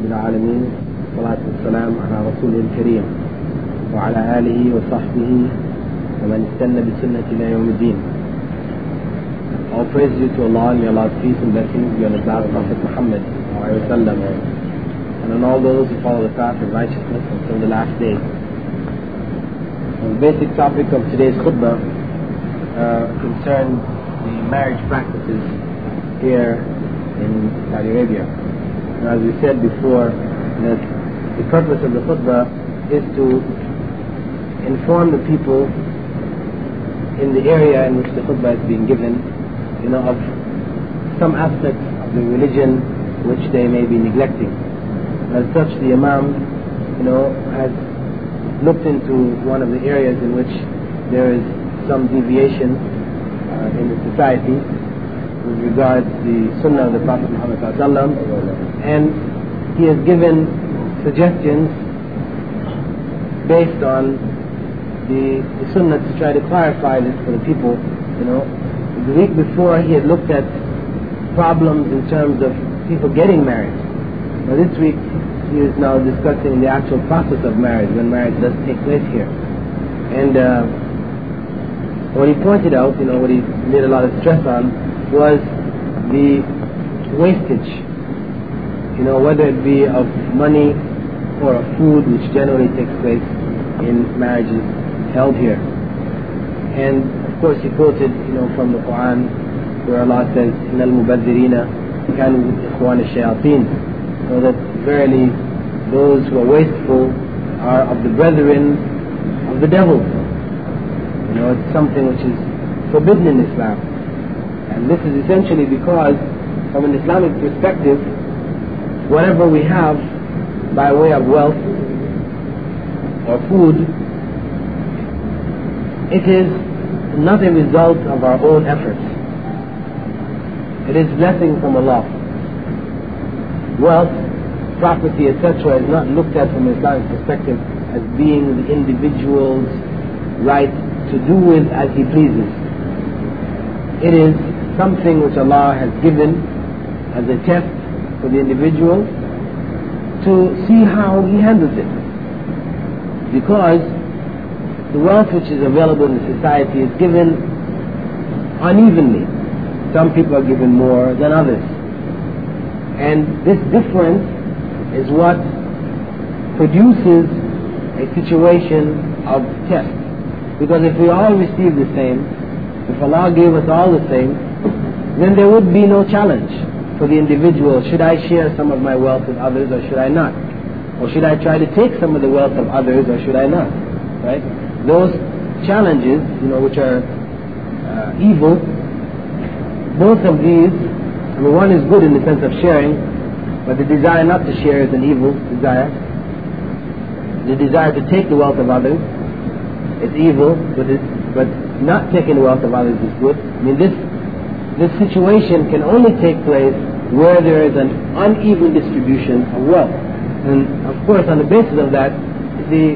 رب العالمين والصلاة والسلام على رسوله الكريم وعلى آله وصحبه ومن استنى بسنة إلى يوم الدين All praise due to Allah and may Allah's peace and blessings be on His last Prophet Muhammad and on all those who follow the path of righteousness until the last day. The basic topic of today's khutbah uh, concerns the marriage practices here in Saudi Arabia. As we said before, that the purpose of the khutbah is to inform the people in the area in which the khutbah is being given, you know, of some aspects of the religion which they may be neglecting. As such, the Imam, you know, has looked into one of the areas in which there is some deviation uh, in the society with regard to the Sunnah of the Prophet Muhammad and he has given suggestions based on the, the Sunnah to try to clarify this for the people. You know, the week before he had looked at problems in terms of people getting married. Now this week he is now discussing the actual process of marriage when marriage does take place here. And uh, what he pointed out, you know, what he made a lot of stress on was the wastage, you know, whether it be of money or of food, which generally takes place in marriages held here. And of course, he quoted, you know, from the Quran, where Allah says, "In al-mubadzirina kanu ikhwan al-shayatin," so that verily those who are wasteful are of the brethren of the devil. You know, it's something which is forbidden in Islam and this is essentially because from an Islamic perspective whatever we have by way of wealth or food it is not a result of our own efforts it is blessing from Allah. Wealth, property, etc. is not looked at from an Islamic perspective as being the individual's right to do with as he pleases. It is something which Allah has given as a test for the individual to see how he handles it. Because the wealth which is available in society is given unevenly some people are given more than others. And this difference is what produces a situation of test. Because if we all receive the same, if Allah gave us all the same, then there would be no challenge for the individual. Should I share some of my wealth with others or should I not? Or should I try to take some of the wealth of others or should I not? Right? Those challenges, you know, which are uh, evil, both of these, I mean, one is good in the sense of sharing, but the desire not to share is an evil desire. The desire to take the wealth of others is evil, but but not taking the wealth of others is good. I mean, this this situation can only take place where there is an uneven distribution of wealth, and of course, on the basis of that, the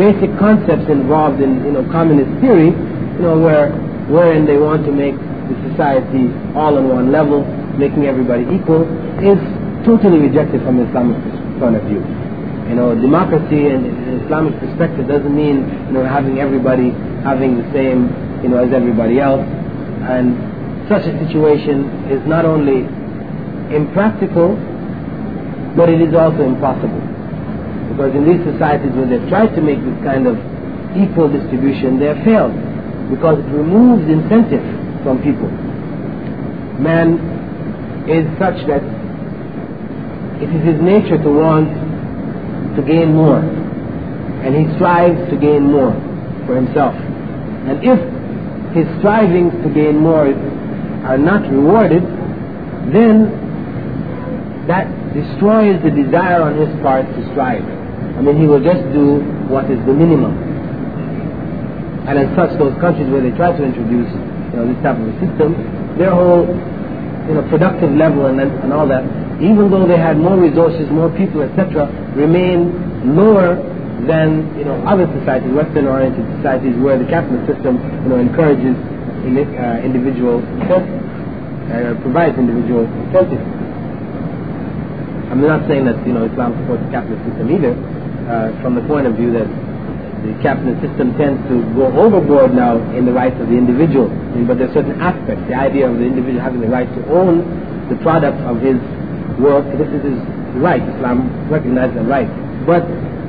basic concepts involved in you know communist theory, you know, where wherein they want to make the society all on one level, making everybody equal, is totally rejected from Islamic point of view. You know, democracy and Islamic perspective doesn't mean you know having everybody having the same you know as everybody else, and such a situation is not only impractical, but it is also impossible. Because in these societies when they've tried to make this kind of equal distribution, they have failed because it removes incentive from people. Man is such that it is his nature to want to gain more, and he strives to gain more for himself. And if his strivings to gain more are not rewarded, then that destroys the desire on his part to strive. I mean, he will just do what is the minimum. And as such, those countries where they try to introduce you know, this type of a system, their whole you know, productive level and, and all that, even though they had more resources, more people, etc., remain lower than you know other societies, Western-oriented societies, where the capitalist system you know encourages uh, individual uh, provides individual incentives. I'm not saying that you know Islam supports the capitalist system either, uh, from the point of view that the capitalist system tends to go overboard now in the rights of the individual. But there's certain aspects. The idea of the individual having the right to own the product of his work, this is his right. Islam recognizes that right. But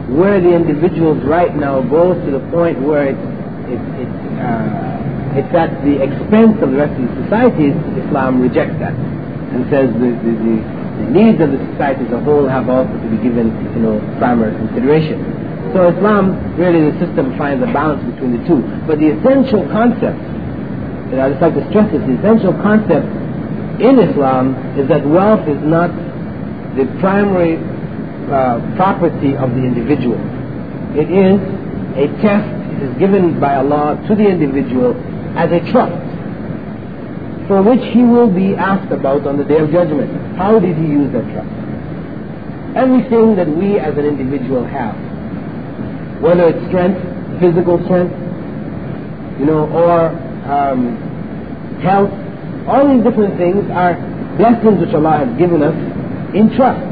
where the individual's right now goes to the point where it's, it, it, uh, it's at the expense of the rest of the society, Islam rejects that and says the, the, the, the needs of the society as a whole have also to be given, you know, primary consideration. So Islam, really the system finds a balance between the two. But the essential concept, and I just like to stress this, the essential concept in Islam is that wealth is not the primary uh, property of the individual. It is a test, it is given by Allah to the individual as a trust for which he will be asked about on the day of judgment. How did he use that trust? Everything that we as an individual have, whether it's strength, physical strength, you know, or um, health, all these different things are blessings which Allah has given us in trust.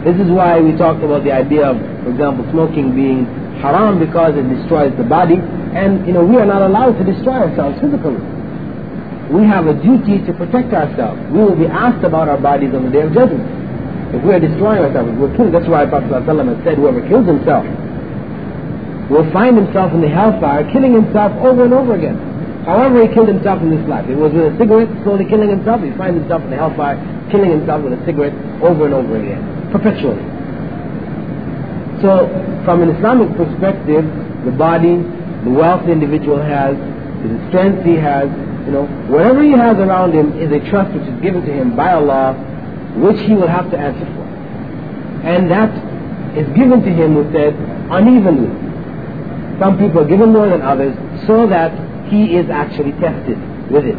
This is why we talked about the idea of, for example, smoking being haram because it destroys the body. And, you know, we are not allowed to destroy ourselves physically. We have a duty to protect ourselves. We will be asked about our bodies on the day of judgment. If we are destroying ourselves, we're killing, that's why Prophet ﷺ has said, whoever kills himself will find himself in the hellfire killing himself over and over again. However, he killed himself in this life. It was with a cigarette, slowly killing himself. He finds himself in the hellfire, killing himself with a cigarette over and over again perpetually. So, from an Islamic perspective, the body, the wealth the individual has, the strength he has, you know, whatever he has around him is a trust which is given to him by Allah, which he will have to answer for. And that is given to him, we said, unevenly. Some people are given more than others so that he is actually tested with it.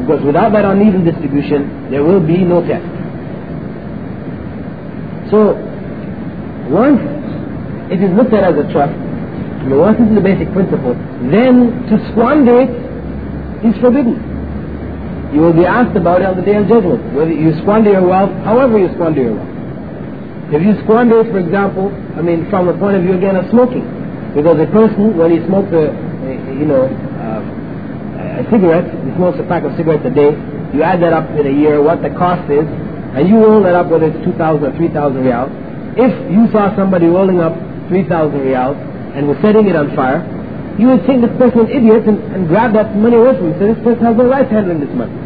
Because without that uneven distribution, there will be no test. So, once it is looked at as a trust, once is the basic principle, then to squander it is forbidden. You will be asked about it on the day of judgment, whether you squander your wealth, however you squander your wealth. If you squander it, for example, I mean, from the point of view again of smoking, because a person, when he smokes a, a you know, um, a cigarette, he smokes a pack of cigarettes a day, you add that up in a year, what the cost is, and you roll that up whether it's 2,000 or 3,000 riyals, if you saw somebody rolling up 3,000 riyals and was setting it on fire, you would think this person an idiot and, and grab that money away from him. So this person has no right handling this money.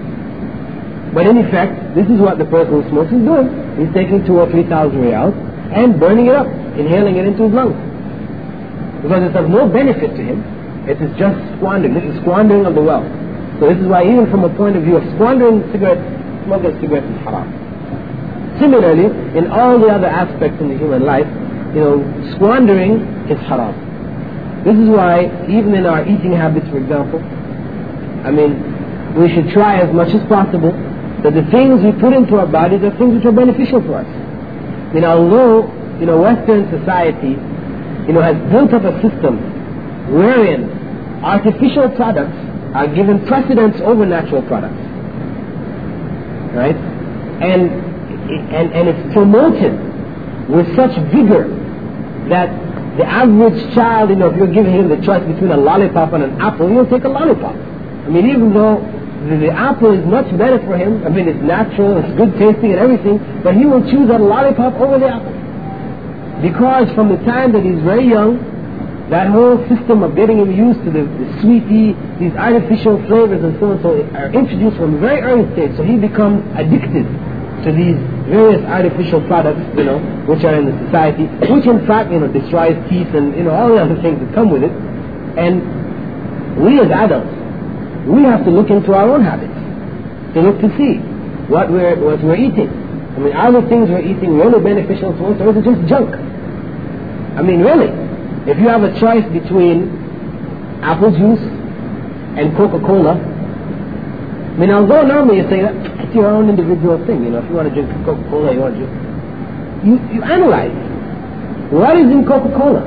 But in effect, this is what the person who smokes is doing. He's taking two or three thousand riyals and burning it up, inhaling it into his lungs. Because it's of no benefit to him. It is just squandering. This is squandering of the wealth. So this is why even from a point of view of squandering cigarettes, smoking cigarettes is haram. Similarly, in all the other aspects in the human life, you know, squandering is haram. This is why, even in our eating habits, for example, I mean, we should try as much as possible that the things we put into our bodies are things which are beneficial for us. I mean, although, you know, Western society, you know, has built up a system wherein artificial products are given precedence over natural products. Right? And and, and it's promoted with such vigor that the average child, you know, if you're giving him the choice between a lollipop and an apple, he'll take a lollipop. I mean, even though the, the apple is much better for him, I mean, it's natural, it's good tasting and everything, but he will choose that lollipop over the apple. Because from the time that he's very young, that whole system of getting him used to the, the sweetie, these artificial flavors and so on, so are introduced from a very early stage, so he becomes addicted to these various artificial products, you know, which are in the society, which in fact, you know, destroys teeth and, you know, all the other things that come with it. And we as adults, we have to look into our own habits, to look to see what we're, what we're eating. I mean, are the things we're eating really beneficial to us or is it just junk? I mean, really, if you have a choice between apple juice and Coca-Cola, I mean, although normally you say that it's your own individual thing. You know, if you want to drink Coca-Cola, you want to drink. You, you analyze what is in Coca-Cola.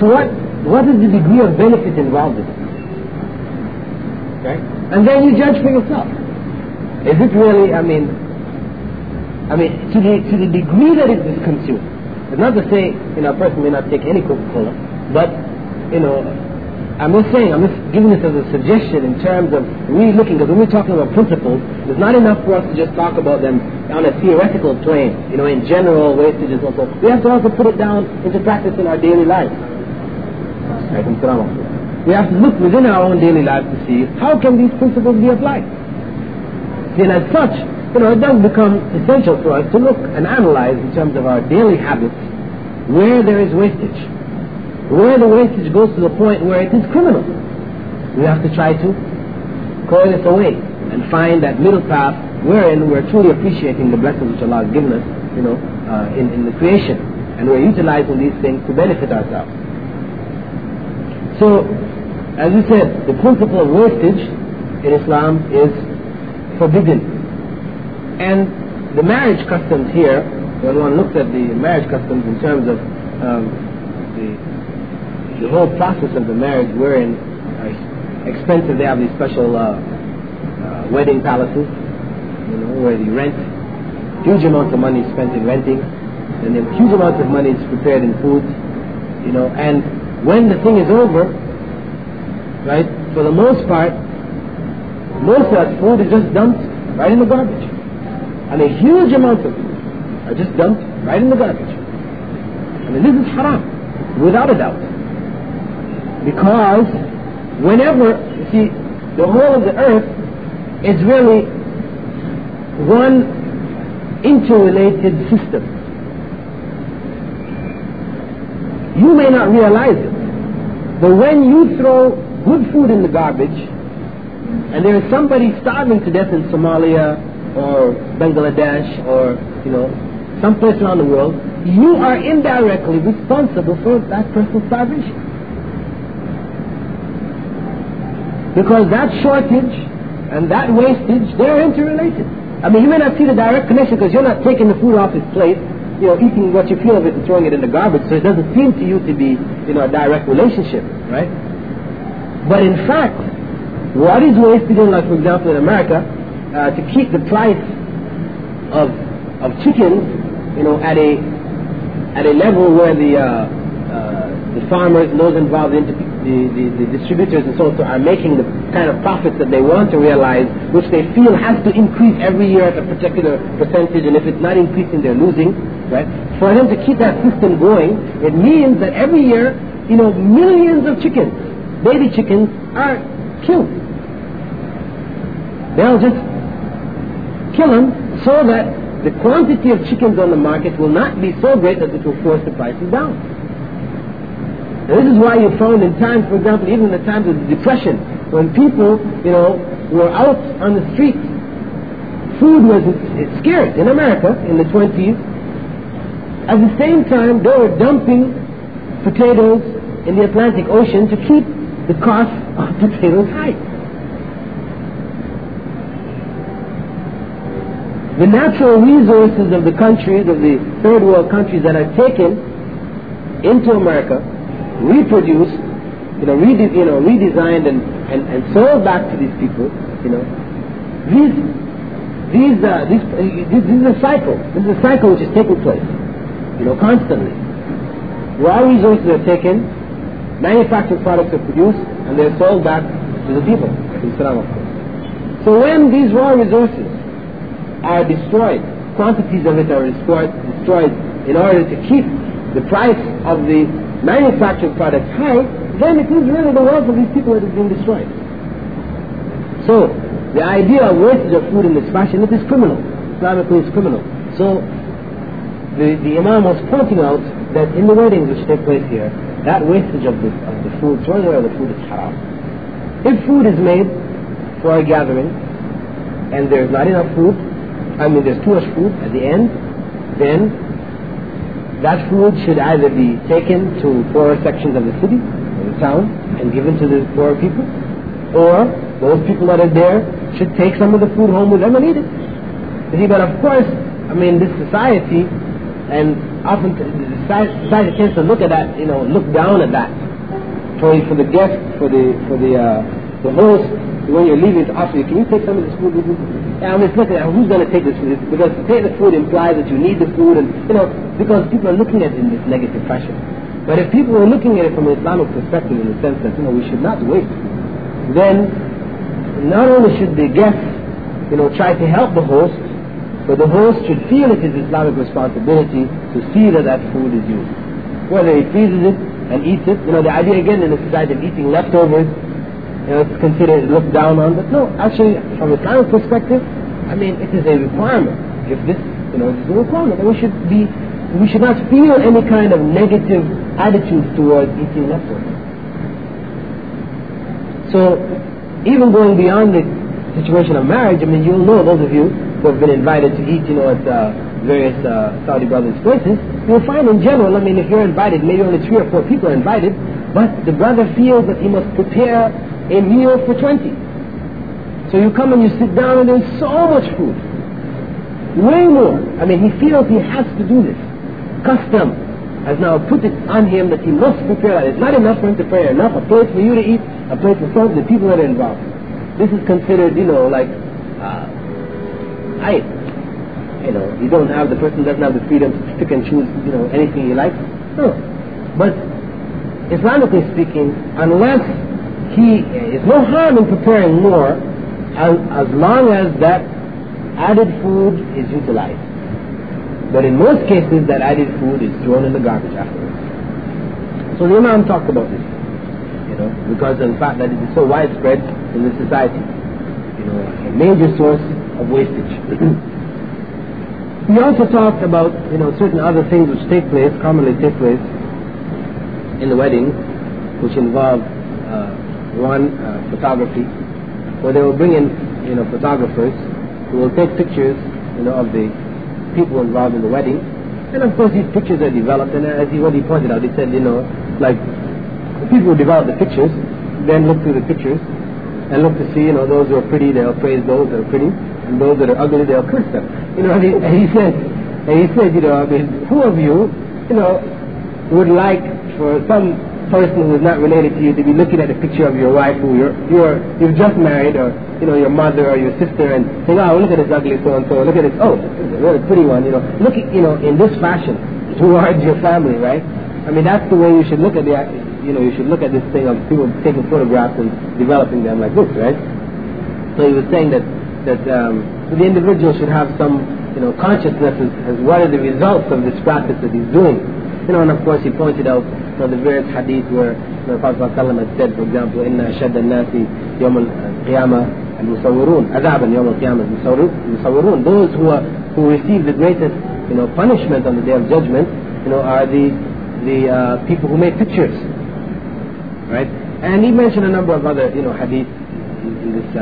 To what what is the degree of benefit involved in it? Okay? And then you judge for yourself. Is it really, I mean, I mean, to the, to the degree that it is consumed. It's not to say, you know, a person may not take any Coca-Cola, but, you know, I'm just saying, I'm just giving this as a suggestion in terms of really looking, because when we're talking about principles, it's not enough for us to just talk about them on a theoretical plane, you know, in general wastages and so We have to also put it down into practice in our daily life. We have to look within our own daily life to see how can these principles be applied. And as such, you know, it does become essential for us to look and analyze in terms of our daily habits where there is wastage. Where the wastage goes to the point where it is criminal. We have to try to coil this away and find that middle path wherein we're truly appreciating the blessings which Allah has given us, you know, uh, in, in the creation. And we're utilizing these things to benefit ourselves. So, as we said, the principle of wastage in Islam is forbidden. And the marriage customs here, when one looks at the marriage customs in terms of um, the, the whole process of the marriage, wherein uh, expensive they have these special uh, uh, wedding palaces, you know, where the rent, huge amounts of money spent in renting, and then huge amounts of money is prepared in food, you know, and when the thing is over, right, for the most part, most of that food is just dumped right in the garbage. And a huge amount of it are just dumped right in the garbage. I mean, this is haram, without a doubt. Because whenever, you see, the whole of the earth is really one interrelated system. You may not realize it, but when you throw good food in the garbage, and there is somebody starving to death in Somalia or Bangladesh or, you know, someplace around the world, you are indirectly responsible for that person's starvation. Because that shortage and that wastage, they're interrelated. I mean, you may not see the direct connection because you're not taking the food off his plate, you know, eating what you feel of it and throwing it in the garbage, so it doesn't seem to you to be, you know, a direct relationship, right? But in fact, what is wasted in, like, for example, in America, uh, to keep the price of of chickens, you know, at a at a level where the uh, uh, the farmers and those involved in the, the, the, distributors and so on are making the kind of profits that they want to realize, which they feel has to increase every year at a particular percentage, and if it's not increasing, they're losing, right? For them to keep that system going, it means that every year, you know, millions of chickens, baby chickens, are killed. They'll just kill them so that the quantity of chickens on the market will not be so great that it will force the prices down. And this is why you found in times, for example, even in the times of the Depression, when people, you know, were out on the streets, food was scarce in America in the 20s. At the same time, they were dumping potatoes in the Atlantic Ocean to keep the cost of potatoes high. the natural resources of the countries, of the third world countries that are taken into America, reproduced, you know, rede- you know redesigned and, and, and sold back to these people, you know, these, these, uh, these, uh, this, this is a cycle. This is a cycle which is taking place, you know, constantly. Raw resources are taken, manufactured products are produced, and they're sold back to the people. So when these raw resources are destroyed. Quantities of it are destroyed, destroyed in order to keep the price of the manufactured products high, then it is really the wealth of these people that is being destroyed. So, the idea of wastage of food in this fashion, it is criminal. Islamically, it's criminal. So, the, the Imam was pointing out that in the weddings which take place here, that wastage of the, of the food, throwing away the food is haram. If food is made for a gathering, and there's not enough food, I mean there's too much food at the end, then that food should either be taken to poorer sections of the city, the town, and given to the poorer people, or those people that are there should take some of the food home with them and eat it. see, but of course, I mean, this society, and often the society tends to look at that, you know, look down at that. For, for the guest, for the, for the, uh, the host, when you're leaving to you, can you take some of this food with you? Just looking at who's going to take this food? Because to take the food implies that you need the food, and you know, because people are looking at it in this negative fashion. But if people were looking at it from an Islamic perspective, in the sense that you know we should not waste, then not only should the guests, you know, try to help the host, but the host should feel it is Islamic responsibility to see that that food is used. Whether he freezes it and eats it, you know, the idea again in the society of eating leftovers, you know, it's considered looked down on. But no, actually, from a Islamic perspective, I mean, it is a requirement. If this, you know, it is a requirement, and we should be, we should not feel any kind of negative attitude towards eating leftovers. So, even going beyond the situation of marriage, I mean, you'll know, those of you who have been invited to eat, you know, at uh, various uh, Saudi brothers' places, you'll find in general, I mean, if you're invited, maybe only three or four people are invited, but the brother feels that he must prepare a meal for 20. So you come and you sit down and there's so much food. Way more. I mean, he feels he has to do this. Custom has now put it on him that he must prepare that. It's not enough for him to prepare enough, a plate for you to eat, a plate for some the people that are involved. This is considered, you know, like, uh, I, you know, you don't have, the person doesn't have the freedom to pick and choose, you know, anything he likes. No. But, Islamically speaking, unless he, there's no harm in preparing more as, as long as that added food is utilized. But in most cases, that added food is thrown in the garbage afterwards. So the Imam talked about this, you know, because of the fact that it is so widespread in the society. You know, a major source of wastage. he also talked about, you know, certain other things which take place, commonly take place in the wedding, which involve uh, one uh, photography, where they will bring in, you know, photographers who will take pictures, you know, of the people involved in the wedding. And of course, these pictures are developed, and as he, already pointed out, he said, you know, like the people who develop the pictures then look through the pictures and look to see, you know, those who are pretty, they'll praise those that are pretty, and those that are ugly, they'll curse them. You know, and he, and he said, and he said, you know, I mean, who of you, you know, would like for some person who is not related to you to be looking at a picture of your wife who you're, you're, you've just married or, you know, your mother or your sister and saying, oh, look at this ugly so-and-so, look at this, oh, is a pretty one, you know. Look at, you know, in this fashion towards your family, right? I mean, that's the way you should look at the, you know, you should look at this thing of people taking photographs and developing them like this, right? So he was saying that, that um, so the individual should have some, you know, consciousness as, as what are the results of this practice that he's doing. You know, and of course he pointed out you know, the various hadith where you know, the Prophet ﷺ had said, for example, إن أشد الناس يوم القيامة المصورون عذابا يوم القيامة المصورون those who are who receive the greatest you know punishment on the day of judgment you know are the the uh, people who make pictures right and he mentioned a number of other you know hadith in, in this uh,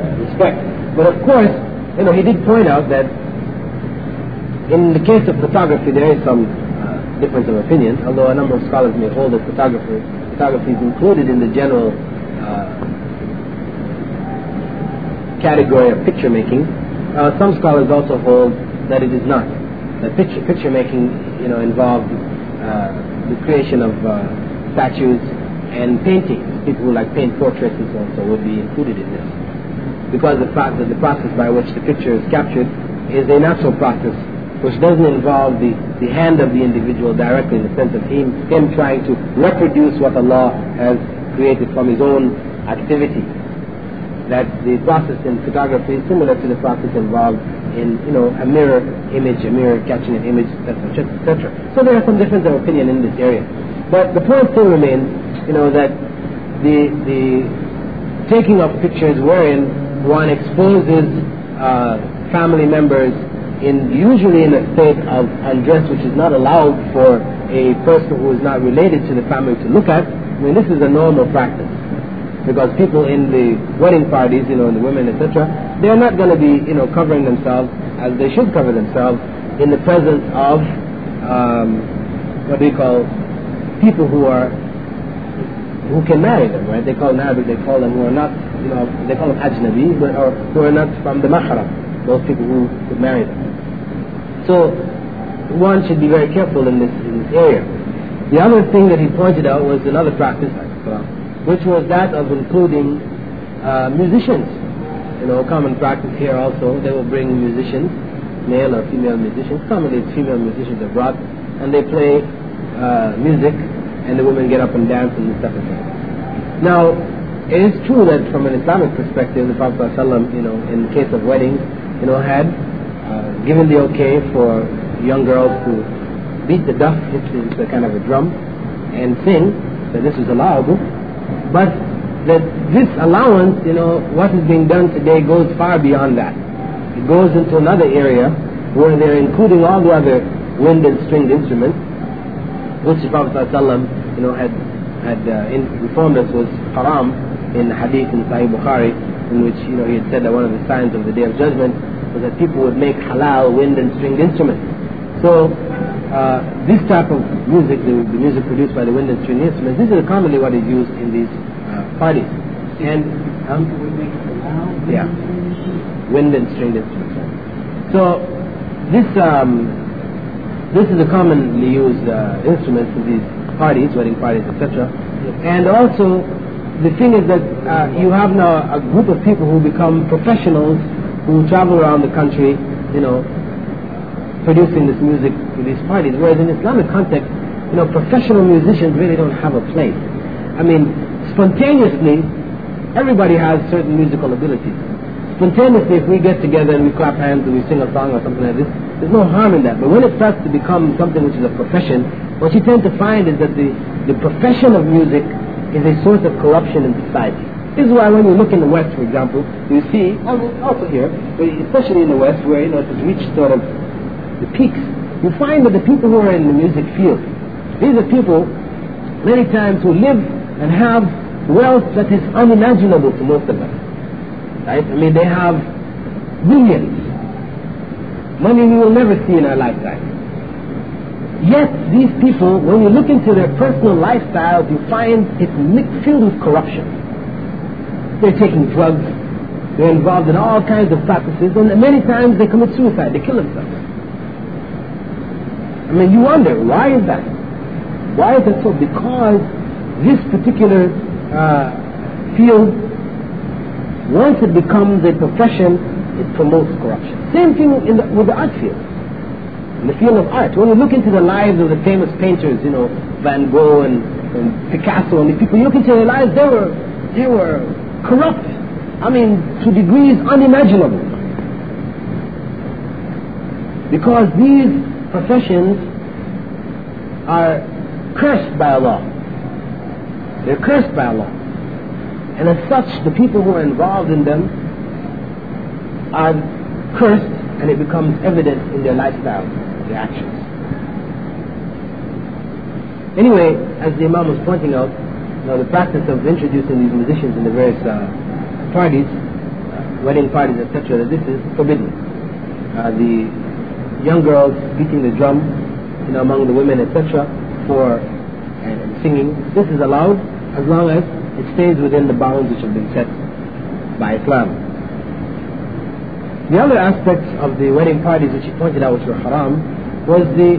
uh, respect but of course you know he did point out that in the case of photography there is some uh, difference of opinion although a number of scholars may hold that photography photography is included in the general uh, category of picture making. Uh, some scholars also hold that it is not. That picture, picture making, you know, involved uh, the creation of uh, statues and paintings. People who like paint portraits and so on so would be included in this. Because the fact that the process by which the picture is captured is a natural process which doesn't involve the, the hand of the individual directly in the sense of him, him trying to reproduce what Allah has created from his own activity. That the process in photography is similar to the process involved in, you know, a mirror image, a mirror catching an image, etc., etc. So there are some differences of opinion in this area. But the point still remains, you know, that the, the taking of pictures wherein one exposes uh, family members in usually in a state of undress which is not allowed for a person who is not related to the family to look at, I mean, this is a normal practice. Because people in the wedding parties, you know, and the women, etc., they're not going to be, you know, covering themselves as they should cover themselves in the presence of, um, what do you call, people who are, who can marry them, right? They call Arabic, they call them who are not, you know, they call them ajnabi, but, or who are not from the mahram, those people who could marry them. So, one should be very careful in this, in this area. The other thing that he pointed out was another practice, which was that of including uh, musicians. You know, common practice here also, they will bring musicians, male or female musicians. Commonly it's female musicians are brought, and they play uh, music, and the women get up and dance and stuff like that. Now, it is true that from an Islamic perspective, the Prophet ﷺ, you know, in the case of weddings, you know, had uh, given the okay for young girls to beat the duff, which is a kind of a drum, and sing, that this is allowable. But that this allowance, you know, what is being done today goes far beyond that. It goes into another area where they're including all the other wind and stringed instruments, which the Prophet ﷺ, you know, had had uh, informed us was haram in hadith in Sahih Bukhari, in which you know he had said that one of the signs of the Day of Judgment was that people would make halal wind and stringed instruments. So uh, this type of music, the, the, music produced by the wind and stringed instruments, this is commonly what is used in these uh, parties. And um, yeah, wind and stringed instruments. So this um, this is a commonly used uh, instrument in these parties, wedding parties, etc. And also the thing is that uh, you have now a group of people who become professionals who travel around the country, you know, producing this music for these parties. Whereas in Islamic context, you know, professional musicians really don't have a place. I mean, spontaneously, everybody has certain musical abilities. Spontaneously, if we get together and we clap hands and we sing a song or something like this, there's no harm in that. But when it starts to become something which is a profession, what you tend to find is that the, the profession of music is a source of corruption in society. This is why when you look in the West, for example, you see, oh, also here, especially in the West where you know, it has reached sort of the peaks, you find that the people who are in the music field, these are people many times who live and have wealth that is unimaginable to most of us. Right? I mean, they have billions. Money we will never see in our lifetime. Yet these people, when you look into their personal lifestyles, you find it's filled with corruption. They're taking drugs, they're involved in all kinds of practices, and many times they commit suicide, they kill themselves. I mean, you wonder, why is that? Why is that so? Because this particular uh, field, once it becomes a profession, it promotes corruption. Same thing the, with the art field in the field of art. When you look into the lives of the famous painters, you know, Van Gogh and, and Picasso and the people, you look into their lives, they were, they were corrupt. I mean, to degrees unimaginable. Because these professions are cursed by Allah. They're cursed by Allah. And as such, the people who are involved in them are cursed and it becomes evident in their lifestyle their actions. Anyway, as the Imam was pointing out, you know, the practice of introducing these musicians in the various uh, parties, uh, wedding parties, etc., this is forbidden. Uh, the young girls beating the drum, you know, among the women, etc., for and, and singing, this is allowed as long as it stays within the bounds which have been set by Islam. The other aspects of the wedding parties which he pointed out which were haram was the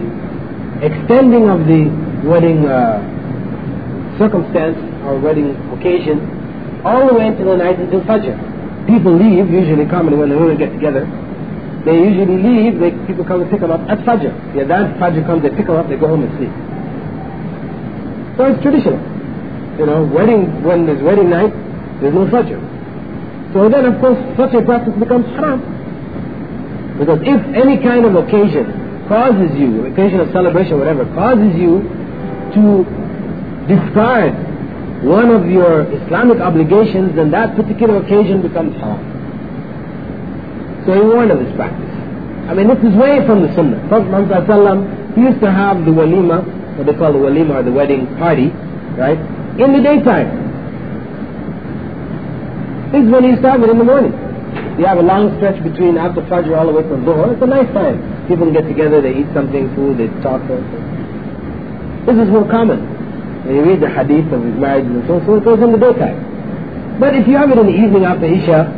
extending of the wedding uh, circumstance or wedding occasion all the way into the night until Fajr. People leave, usually commonly when the women get together, they usually leave, they, people come and pick them up at Fajr. The that Fajr comes, they pick them up, they go home and sleep. So it's traditional. You know, wedding, when there's wedding night, there's no Fajr. So then, of course, such a practice becomes haram. Because if any kind of occasion causes you, occasion of celebration, whatever, causes you to discard one of your Islamic obligations, then that particular occasion becomes haram. So he warned of this practice. I mean, this is way from the Sunnah. Prophet Muhammad he used to have the walima, what they call the walima or the wedding party, right, in the daytime. This is when he started in the morning. You have a long stretch between after Fajr all the way to Dhuhr. It's a nice time. People get together, they eat something, food, they talk. This is more common. When you read the hadith of his marriage and so on, so it goes in the daytime. But if you have it in the evening after Isha,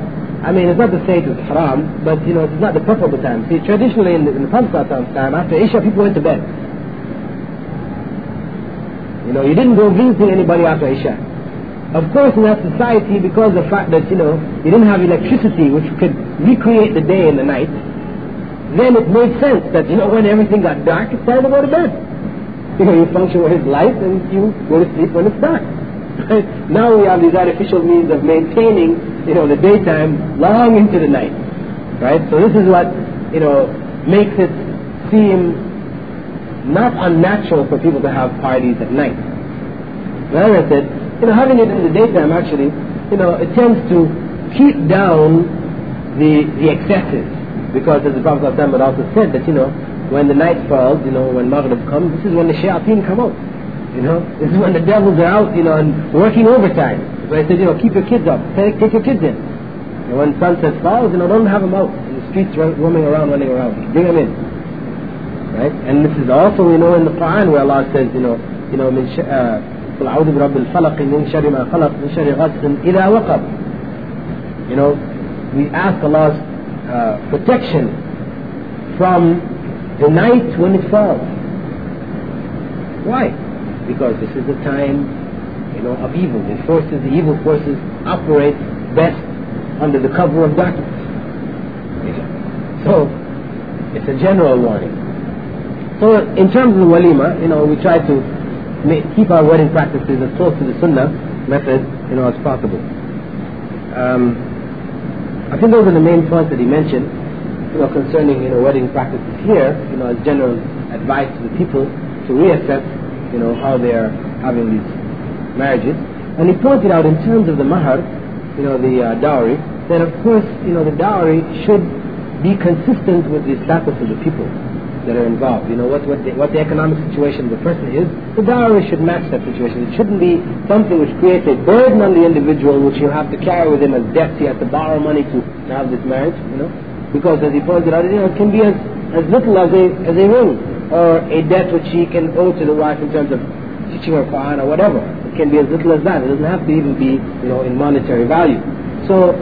I mean, it's not to say it's haram, but you know, it's not the preferable time. See, traditionally in the, in the time, after Isha, people went to bed. You know, you didn't go visiting anybody after Isha. Of course, in that society, because of the fact that, you know, you didn't have electricity which could recreate the day and the night, then it made sense that, you know, when everything got dark, it's time to go to bed. You know, you function with light and you go to sleep when it's dark. Now we have these artificial means of maintaining, you know, the daytime long into the night. Right? So this is what, you know, makes it seem not unnatural for people to have parties at night. As I said, you know, having it in the daytime actually, you know, it tends to keep down the, the excesses. Because as the Prophet had also said that, you know, when the night falls, you know, when Maghrib comes, this is when the shayateen come out. You know, this is when the devils are out, you know, and working overtime. So I said, you know, keep your kids up, take, take your kids in. And when sunset falls, you know, don't have them out in the streets roaming around, running around. Bring them in. Right? And this is also, you know, in the Quran where Allah says, you know, you know, من ش... uh, قل أعوذ برب الفلق من شر ما خلق من شر غاسق إذا وقب you know we ask Allah's uh, protection from the night when it falls. Why? Because this is the time you know of evil. The forces the evil forces operate best under the cover of darkness. So it's a general warning. So in terms of walima you know we try to keep our wedding practices as close to the Sunnah method, you know, as possible. Um, I think those are the main points that he mentioned, you know, concerning you know wedding practices here, you know, as general advice to the people to reassess, you know, how they are having these marriages. And he pointed out in terms of the mahar, you know, the uh, dowry, that of course, you know, the dowry should be consistent with the status of the people that are involved. You know, what, what, the, what the economic situation of the person is, the dowry should match that situation. It shouldn't be something which creates a burden on the individual which you have to carry with him as debt. He has to borrow money to, to have this marriage, you know. Because as he pointed out, you know, it can be as, as little as a, as a ring or a debt which he can owe to the wife in terms of teaching her Quran or whatever. It can be as little as that. It doesn't have to even be, you know, in monetary value. So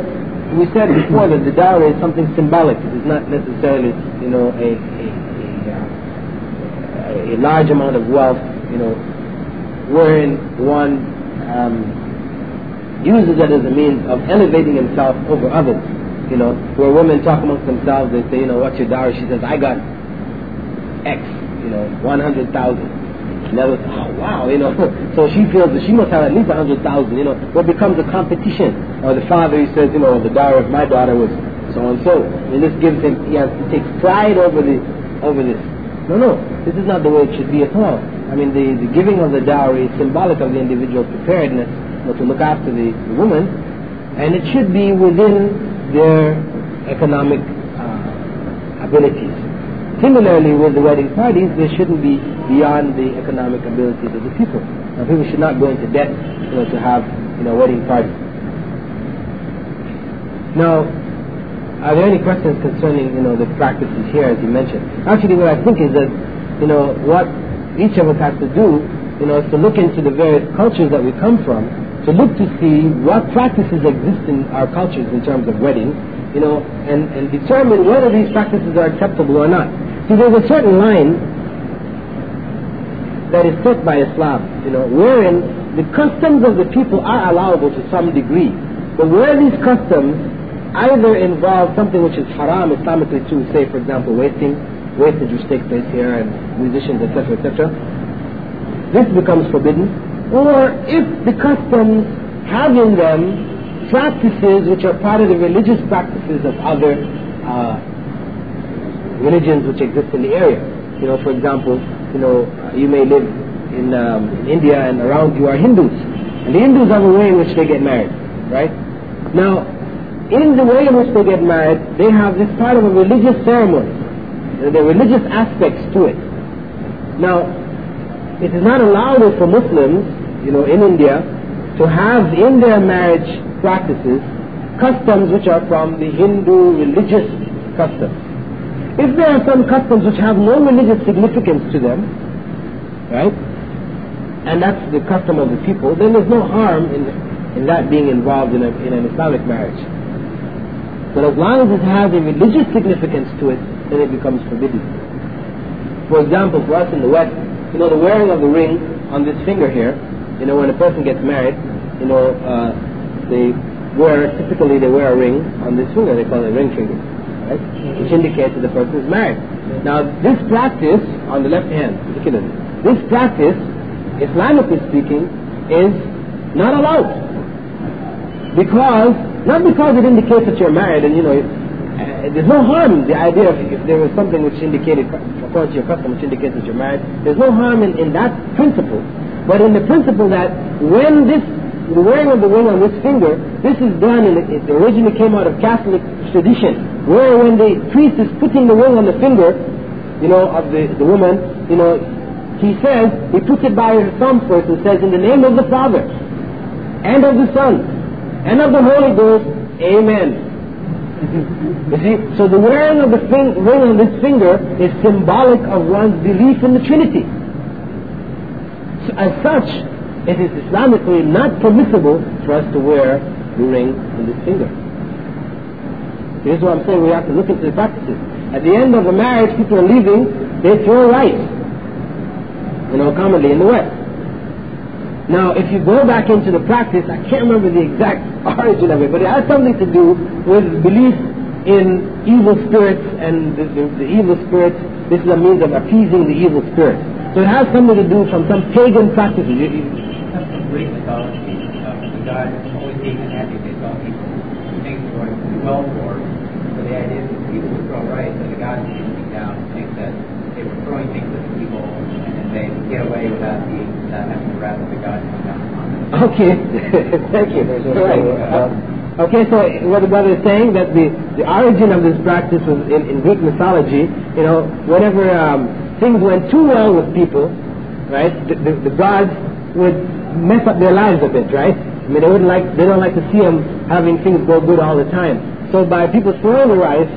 we said before that the dowry is something symbolic. It is not necessarily, you know, a, a a large amount of wealth, you know, wherein one um, uses it as a means of elevating himself over others. You know, where women talk amongst themselves, they say, you know, what's your dowry? She says, I got X, you know, 100,000. And the other oh wow, you know. so she feels that she must have at least 100,000, you know. What becomes a competition. Or the father, he says, you know, the dowry of my daughter was so and so. And this gives him, he, has, he takes pride over the over this. No, no, this is not the way it should be at all. I mean, the, the giving of the dowry is symbolic of the individual's preparedness you know, to look after the, the, woman, and it should be within their economic uh, abilities. Similarly, with the wedding parties, they shouldn't be beyond the economic abilities of the people. Now, people should not go into debt you know, to have you know, wedding parties. Now, are there any questions concerning, you know, the practices here as you mentioned? Actually, what I think is that, you know, what each of us has to do, you know, is to look into the various cultures that we come from, to look to see what practices exist in our cultures in terms of wedding, you know, and, and determine whether these practices are acceptable or not. See, there's a certain line that is set by Islam, you know, wherein the customs of the people are allowable to some degree. But where these customs either involve something which is haram Islamically too, say for example wasting, wastage which takes place here and musicians, etc., etc. This becomes forbidden. Or if the customs have in them practices which are part of the religious practices of other uh, religions which exist in the area. You know, for example, you know, you may live in, um, in India and around you are Hindus. And the Hindus have a way in which they get married, right? Now, in the way in which they get married, they have this part of a religious ceremony. There are religious aspects to it. Now, it is not allowed for Muslims, you know, in India, to have in their marriage practices customs which are from the Hindu religious customs. If there are some customs which have no religious significance to them, right, and that's the custom of the people, then there's no harm in, in that being involved in, a, in an Islamic marriage. But as long as it has a religious significance to it, then it becomes forbidden. For example, for us in the West, you know, the wearing of the ring on this finger here, you know, when a person gets married, you know, uh, they wear, typically they wear a ring on this finger, they call it a ring finger, right? Which indicates that the person is married. Now, this practice, on the left hand particularly, this practice, Islamically speaking, is not allowed. Because, not because it indicates that you're married and, you know, there's no harm, in the idea of if there is something which indicated, according to your custom, which indicates that you're married, there's no harm in, in that principle. But in the principle that when this, the wearing of the ring on this finger, this is done, it, it originally came out of Catholic tradition, where when the priest is putting the ring on the finger, you know, of the, the woman, you know, he says, he puts it by her thumb first and says, in the name of the Father, and of the Son, and of the Holy Ghost, Amen. You see, so the wearing of the ring on this finger is symbolic of one's belief in the Trinity. So as such, it is Islamically not permissible for us to wear the ring on this finger. Here's what I'm saying, we have to look into the practices. At the end of a marriage, people are leaving, they throw rice. You know, commonly in the West. Now, if you go back into the practice, I can't remember the exact origin of it, but it has something to do with belief in evil spirits and the, the, the evil spirits. This is a means of appeasing the evil spirits. So it has something to do from some pagan practices. Greek mythology. The god always people. Things going well for. The idea that people would throw the god and think that they were throwing things at the and get away without the without having the wrath of the god come down upon them. Okay, thank you. Right. Uh, okay, so what the brother is saying that the, the origin of this practice was in, in Greek mythology. You know, whenever um, things went too well with people, right, the, the, the gods would mess up their lives a bit, right? I mean, they wouldn't like they don't like to see them having things go good all the time. So by people throwing the rice,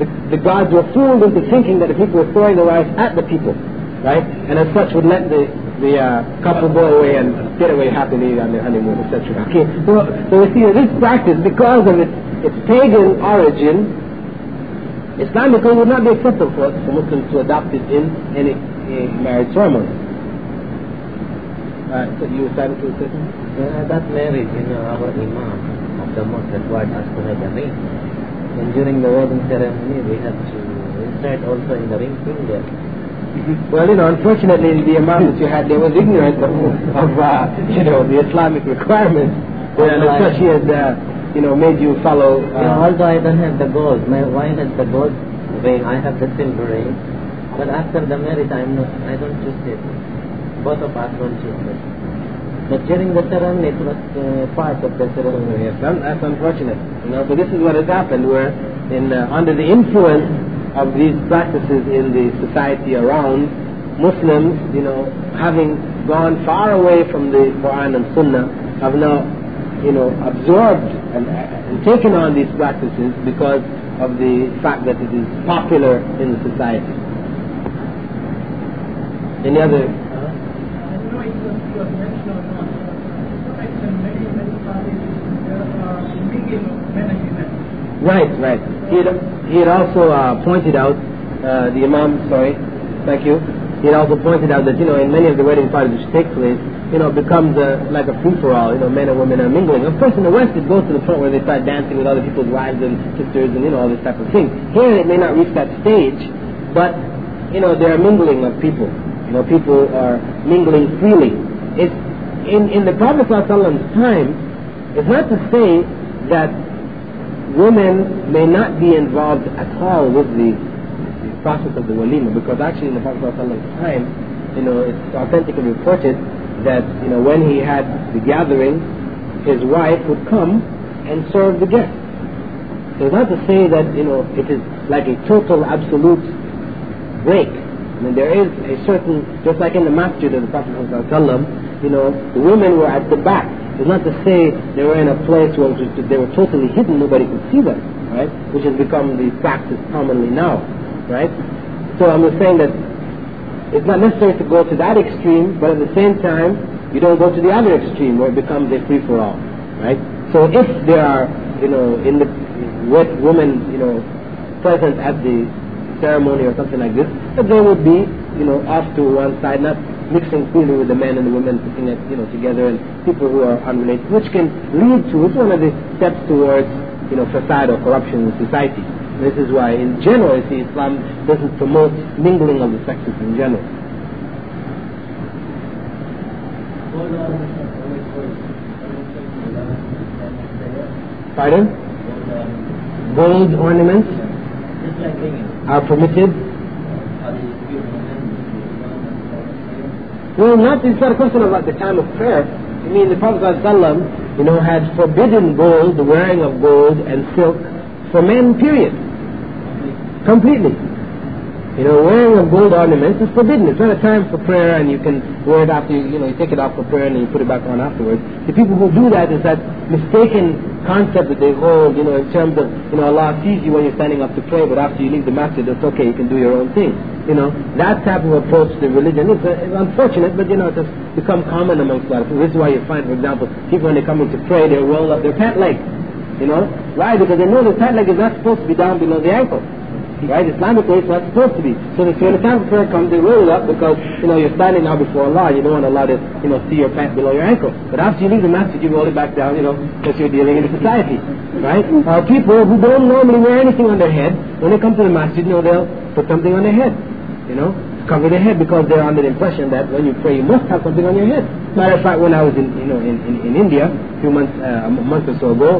the, the gods were fooled into thinking that the people were throwing the rice at the people, right? And as such would let the the uh, couple go away and get away happily on their honeymoon, etc. Okay, so, so we see that this practice, because of its, its pagan origin, Islamically would not be acceptable for, for Muslims to adopt it in any marriage ceremony. Uh, so you decided to say something? Uh, that marriage, you know, our imam of the mosque required us to have a ring. And during the wedding ceremony, we had to insert also in the ring finger. Well, you know, unfortunately, the imam that you had there was ignorant of, of uh, you know, the Islamic requirements. And as such, he had, uh, you know, made you follow. You know, Uh, although I don't have the gold, my wife has the gold ring, I have the silver ring. But after the marriage, I'm not, I don't choose it. Both of us don't choose it. But during the ceremony, it was uh, part of the ceremony. yes, that's unfortunate. You know, but this is what has happened, where in uh, under the influence of these practices in the society around, Muslims, you know, having gone far away from the Quran and Sunnah, have now, you know, absorbed and, and taken on these practices because of the fact that it is popular in the society. Any other? I Right, right. He had, also uh, pointed out, uh, the Imam, sorry, thank you. He had also pointed out that, you know, in many of the wedding parties which take place, you know, it becomes a, like a free-for-all, you know, men and women are mingling. Of course, in the West, it goes to the point where they start dancing with other people's wives and sisters and, you know, all this type of thing. Here, it may not reach that stage, but, you know, there are mingling of people. You know, people are mingling freely. It's, in, in the Prophet time, it's not to say that women may not be involved at all with the, the process of the walima because actually in the Prophet ﷺ's time, you know, it's authentically reported that, you know, when he had the gathering, his wife would come and serve the guests. So it's not to say that, you know, it is like a total absolute break. I mean, there is a certain, just like in the masjid of the Prophet you know, the women were at the back. It's not to say they were in a place where they were totally hidden, nobody could see them, right? Which has become the practice commonly now, right? So I'm just saying that it's not necessary to go to that extreme, but at the same time, you don't go to the other extreme where it becomes a free-for-all, right? So if there are, you know, in the with women, you know, present at the ceremony or something like this, that they would be, you know, off to one side, not mixing freely with the men and the women, sitting at, you know, together, and people who are unrelated, which can lead to, it's one of the steps towards, you know, fasad or corruption in society. This is why, in general, you see, Islam doesn't promote mingling of the sexes in general. Pardon? Gold ornaments are permitted. Well, not, it's not a question about the time of prayer. I mean, the Prophet ﷺ, you know, had forbidden gold, the wearing of gold and silk for men, period. Completely. You know, wearing of gold ornaments is forbidden. It's not a time for prayer and you can wear it after you, you know, you take it off for prayer and then you put it back on afterwards. The people who do that is that mistaken concept that they hold, you know, in terms of, you know, Allah sees you when you're standing up to pray, but after you leave the masjid, it's okay, you can do your own thing. You know, that type of approach to religion is, uh, unfortunate, but, you know, it's become common amongst a lot of people. This is why you find, for example, people when they come in to pray, they roll up their pant leg. You know? Why? Because they know the pant leg is not supposed to be down below the ankle. Right? Islamically, it's not supposed to be. So when the time for prayer comes, they roll it up because, you know, you're standing now before Allah. You don't want Allah to, you know, see your pants below your ankle. But after you leave the masjid, you roll it back down, you know, because you're dealing in society. Right? Uh, people who don't normally wear anything on their head, when they come to the masjid, you know, they'll put something on their head. You know? Cover their head because they're under the impression that when you pray, you must have something on your head. Matter of fact, when I was in, you know, in, in, in India, a few months, uh, a month or so ago,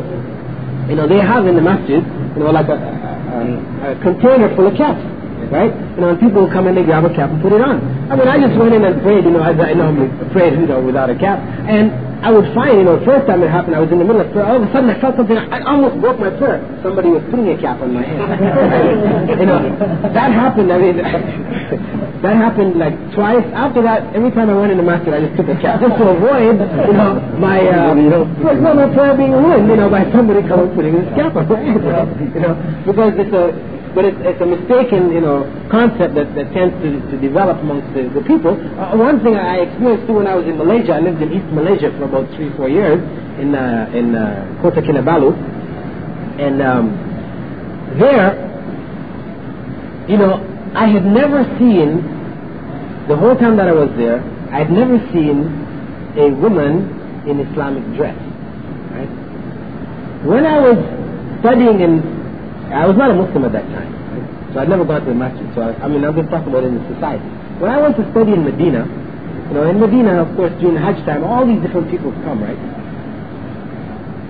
you know, they have in the masjid, you know, like a, a, container full of caps, right? You know, and people will come in, they grab a cap and put it on. I mean, I just went in and prayed, you know, I normally prayed, you know, without a cap. And I would find, you know, the first time it happened, I was in the middle of prayer, all of a sudden I felt something, I almost broke my prayer. Somebody was putting a cap on my head. you know, that happened, I mean, that happened like twice. After that, every time I went in the masjid, I just took a cap, just to avoid, you know, my, uh, you know, well, my prayer being ruined, you know, by somebody coming putting this cap on my head, you know, because it's a, but it's, it's a mistaken, you know, concept that, that tends to, to develop amongst the, the people. Uh, one thing I experienced too when I was in Malaysia, I lived in East Malaysia for about three, four years in uh, in uh, Kota Kinabalu, and um, there, you know, I had never seen the whole time that I was there. I had never seen a woman in Islamic dress. Right? When I was studying in, I was not a Muslim at that time, so I'd never gone to the masjid. So I, I mean, I've been talking about it in the society. When I went to study in Medina, you know, in Medina, of course, during Hajj time, all these different people come, right?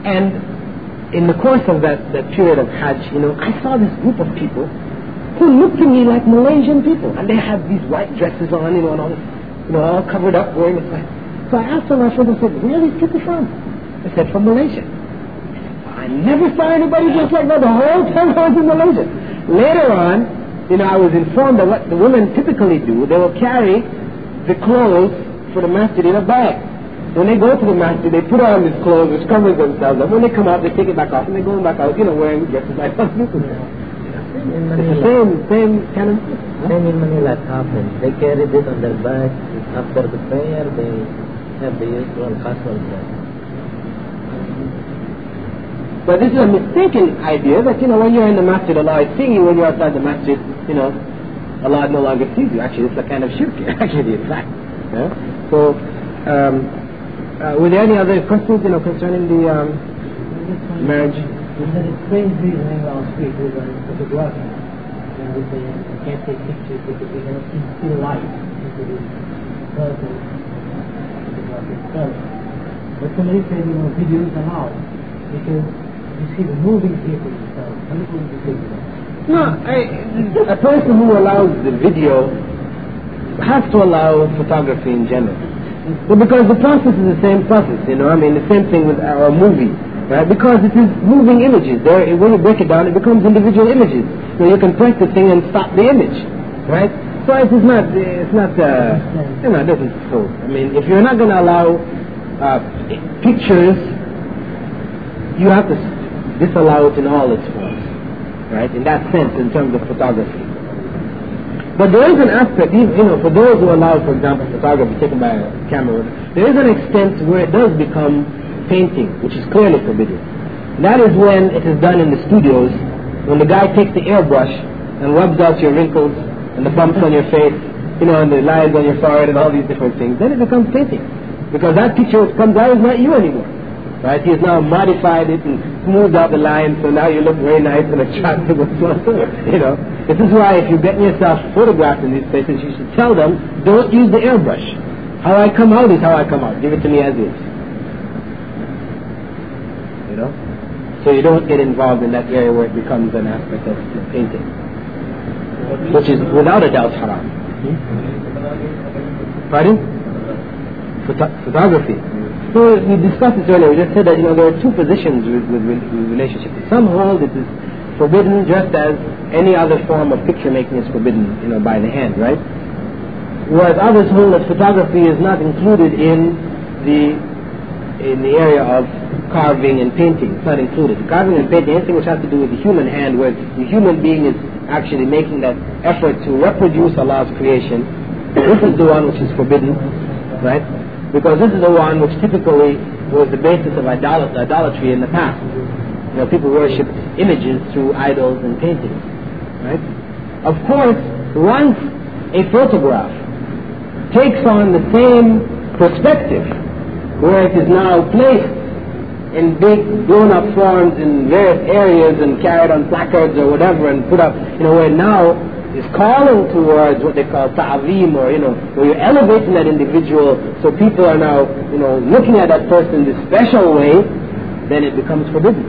And in the course of that, that period of Hajj, you know, I saw this group of people who looked to me like Malaysian people. And they had these white dresses on, you know, and all you know, all covered up, wearing this. So I asked them, I said, where are these people from? They said, from Malaysia. Never saw anybody just like that the whole time I was in Malaysia. Later on, you know, I was informed that what the women typically do, they will carry the clothes for the masjid in a bag. When they go to the masjid, they put on these clothes which covers themselves. And when they come out, they take it back off and they go back out, you know, wearing dresses like people. In It's the same, same kind of. same in Manila it happens. They carry this on their back. After the prayer, they have the usual casual dress. But this is a mistaken idea that, you know, when you're in the masjid, Allah is seeing you. When you're outside the masjid, you know, Allah no longer sees you. Actually, it's a kind of shirk, actually, in fact. So, um, uh, were there any other questions, you know, concerning the um, marriage? And then it's crazy running around the street a photography. And we say can't take pictures because they don't see still life into the person photography itself. But somebody said, you know, videos is allowed because you see the moving people itself. How do you think of that? No, I, a person who allows the video has to allow photography in general. Well, because the process is the same process, you know. I mean, the same thing with our movie, right? Because it is moving images. There, when you break it down, it becomes individual images. So you can press the thing and stop the image, right? So it is not, it's not, uh, you know, it doesn't so. I mean, if you're not going to allow uh, pictures, you have to disallow it in all its forms, right? In that sense, in terms of photography. But there is an aspect, you know, for those who allow, for example, photography taken by a camera, there is an extent where it does become painting, which is clearly forbidden. That is when it is done in the studios, when the guy takes the airbrush and rubs out your wrinkles and the bumps on your face, you know, and the lines on your forehead and all these different things, then it becomes painting. Because that picture which comes out is not you anymore. Right? He has now modified it and smoothed out the lines, so now you look very nice and attractive. You know, this is why if you get yourself photographed in these places, you should tell them, don't use the airbrush. How I come out is how I come out. Give it to me as is. You know? So you don't get involved in that area where it becomes an aspect of painting. Which is without a doubt haram. Hmm? Pardon? Photo- photography. So we discussed this earlier. We just said that you know there are two positions with, with, with relationships. Some hold it is forbidden just as any other form of picture making is forbidden, you know, by the hand, right? Whereas others hold that photography is not included in the in the area of carving and painting. It's not included. Carving and painting, anything which has to do with the human hand, where the human being is actually making that effort to reproduce Allah's creation, this is the one which is forbidden, right? Because this is the one which typically was the basis of idol- idolatry in the past. You know, people worshipped images through idols and paintings. Right? Of course, once a photograph takes on the same perspective, where it is now placed in big blown up forms in various areas and carried on placards or whatever and put up, you know, where now is calling towards what they call ta'zeem or, you know, where you're elevating that individual so people are now, you know, looking at that person in this special way, then it becomes forbidden.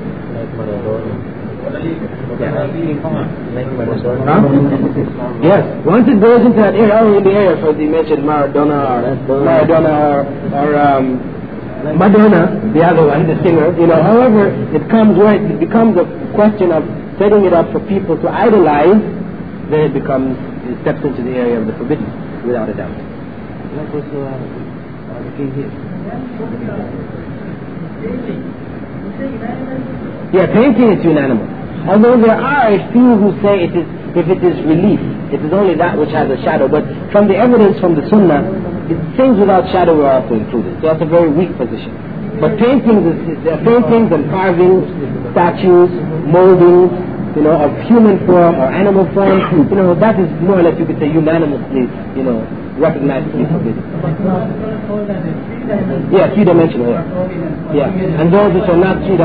Yes. Once it goes into that area, oh, in the area, for the mentioned Maradona or Maradona or, or um, Madonna, the other one, the singer, you know, however, it comes where it becomes a question of setting it up for people to idolize then it becomes, it steps into the area of the forbidden, without a doubt. That was uh, uh, the king here. Yeah, painting is unanimous. Although there are a few who say it is, if it is relief, it is only that which has a shadow. But from the evidence from the Sunnah, it, things without shadow are also included. So that's a very weak position. But paintings, is, is, uh, paintings and carvings, statues, moldings, you know, of human form or animal form, you know, that is more or less you could say unanimously, you know, be forbidden. Yeah, three dimensional, yeah. Yeah. And those which are not three.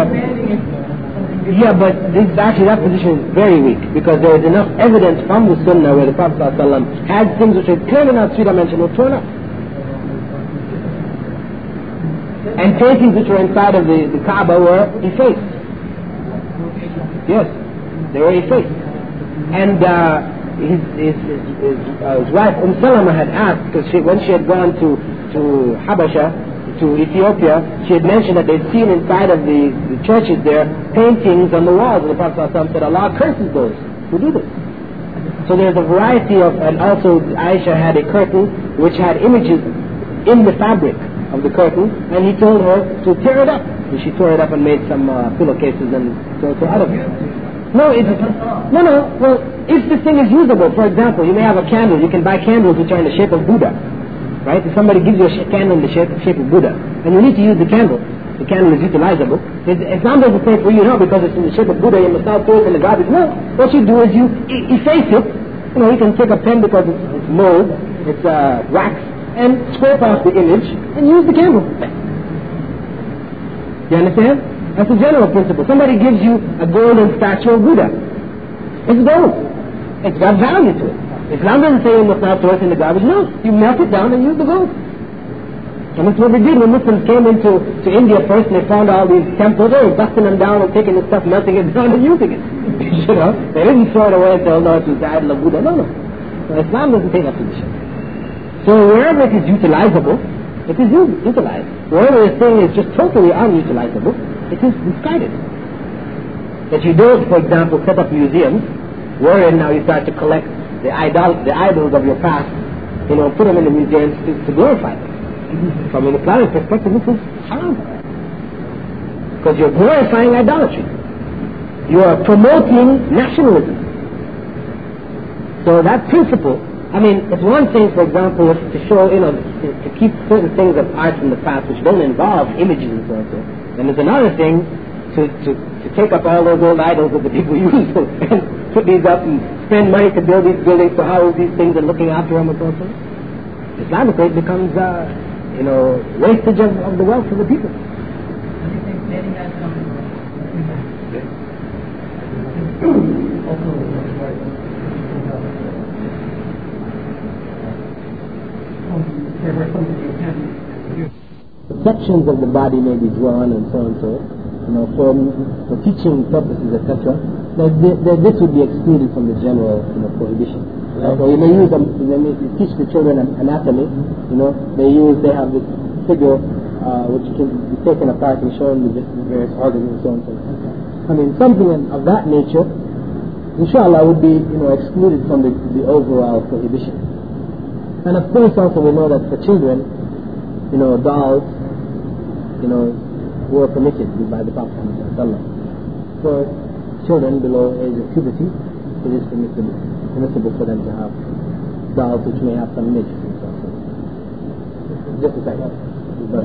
Yeah, but this, actually that position is very weak because there is enough evidence from the Sunnah where the Prophet ﷺ had things which are clearly not three dimensional torn up. And paintings which were inside of the, the Kaaba were effaced. Yes, they were effaced. And uh, his, his, his, his, uh, his wife Umm Salama had asked, because she, when she had gone to, to Habasha, to Ethiopia, she had mentioned that they'd seen inside of the, the churches there paintings on the walls. And the Prophet said, Allah curses those who do this. So there's a variety of, and also Aisha had a curtain which had images in the fabric of the curtain, and he told her to tear it up. And she tore it up and made some uh, pillowcases and so, so out of it. No, it's, no, no. Well, if the thing is usable, for example, you may have a candle. You can buy candles which are in the shape of Buddha, right? If somebody gives you a candle in the shape, shape of Buddha, and you need to use the candle, the candle is utilizable. Islam doesn't say for you, no, because it's in the shape of Buddha, you must not throw it in the garbage. No, what you do is you efface it. You know, you can take a pen because it's, it's mold, it's uh, wax, and scrape off the image and use the candle. You understand? That's a general principle. Somebody gives you a golden statue of Buddha. It's gold. It's got value to it. Islam doesn't say you must not throw it in the garbage. No, you melt it down and use the gold. And that's what they did when Muslims came into to India first and they found all these temples, oh, they were busting them down and taking the stuff, melting it down and using it. you know, they didn't throw it away and say, oh no, it was the idol of Buddha. No, no. So Islam doesn't take that position. So wherever it is utilizable, it is utilized. Wherever a thing is just totally unutilizable, it is discarded. That you don't, for example, set up museums wherein now you start to collect the, idol, the idols of your past, you know, put them in the museums to, to glorify them. From an Islamic perspective, this is haram. Because you're glorifying idolatry. You are promoting nationalism. So that principle, I mean, it's one thing, for example, if to show, you know, to, to keep certain things of art from the past which don't involve images and so on. So. And there's another thing to, to, to take up all those old idols that the people use and put these up and spend money to build these buildings to house these things and looking after them and so on. Islamically, it becomes, uh, you know, wastage of, of the wealth of the people. Sections of the body may be drawn and so on and so, you know, for, for teaching purposes, etc. This would be excluded from the general, you know, prohibition. Right. So you may use them, they teach the children anatomy, you know, they use, they have this figure uh, which can be taken apart and shown the various organs and so on and so on. I mean, something of that nature, inshallah, would be, you know, excluded from the, the overall prohibition. And of course, also we know that for children, you know, dolls, you know, were permitted by the Prophet For children below age of puberty, it is permissible, permissible for them to have dolls which may have some and. Just a second. But.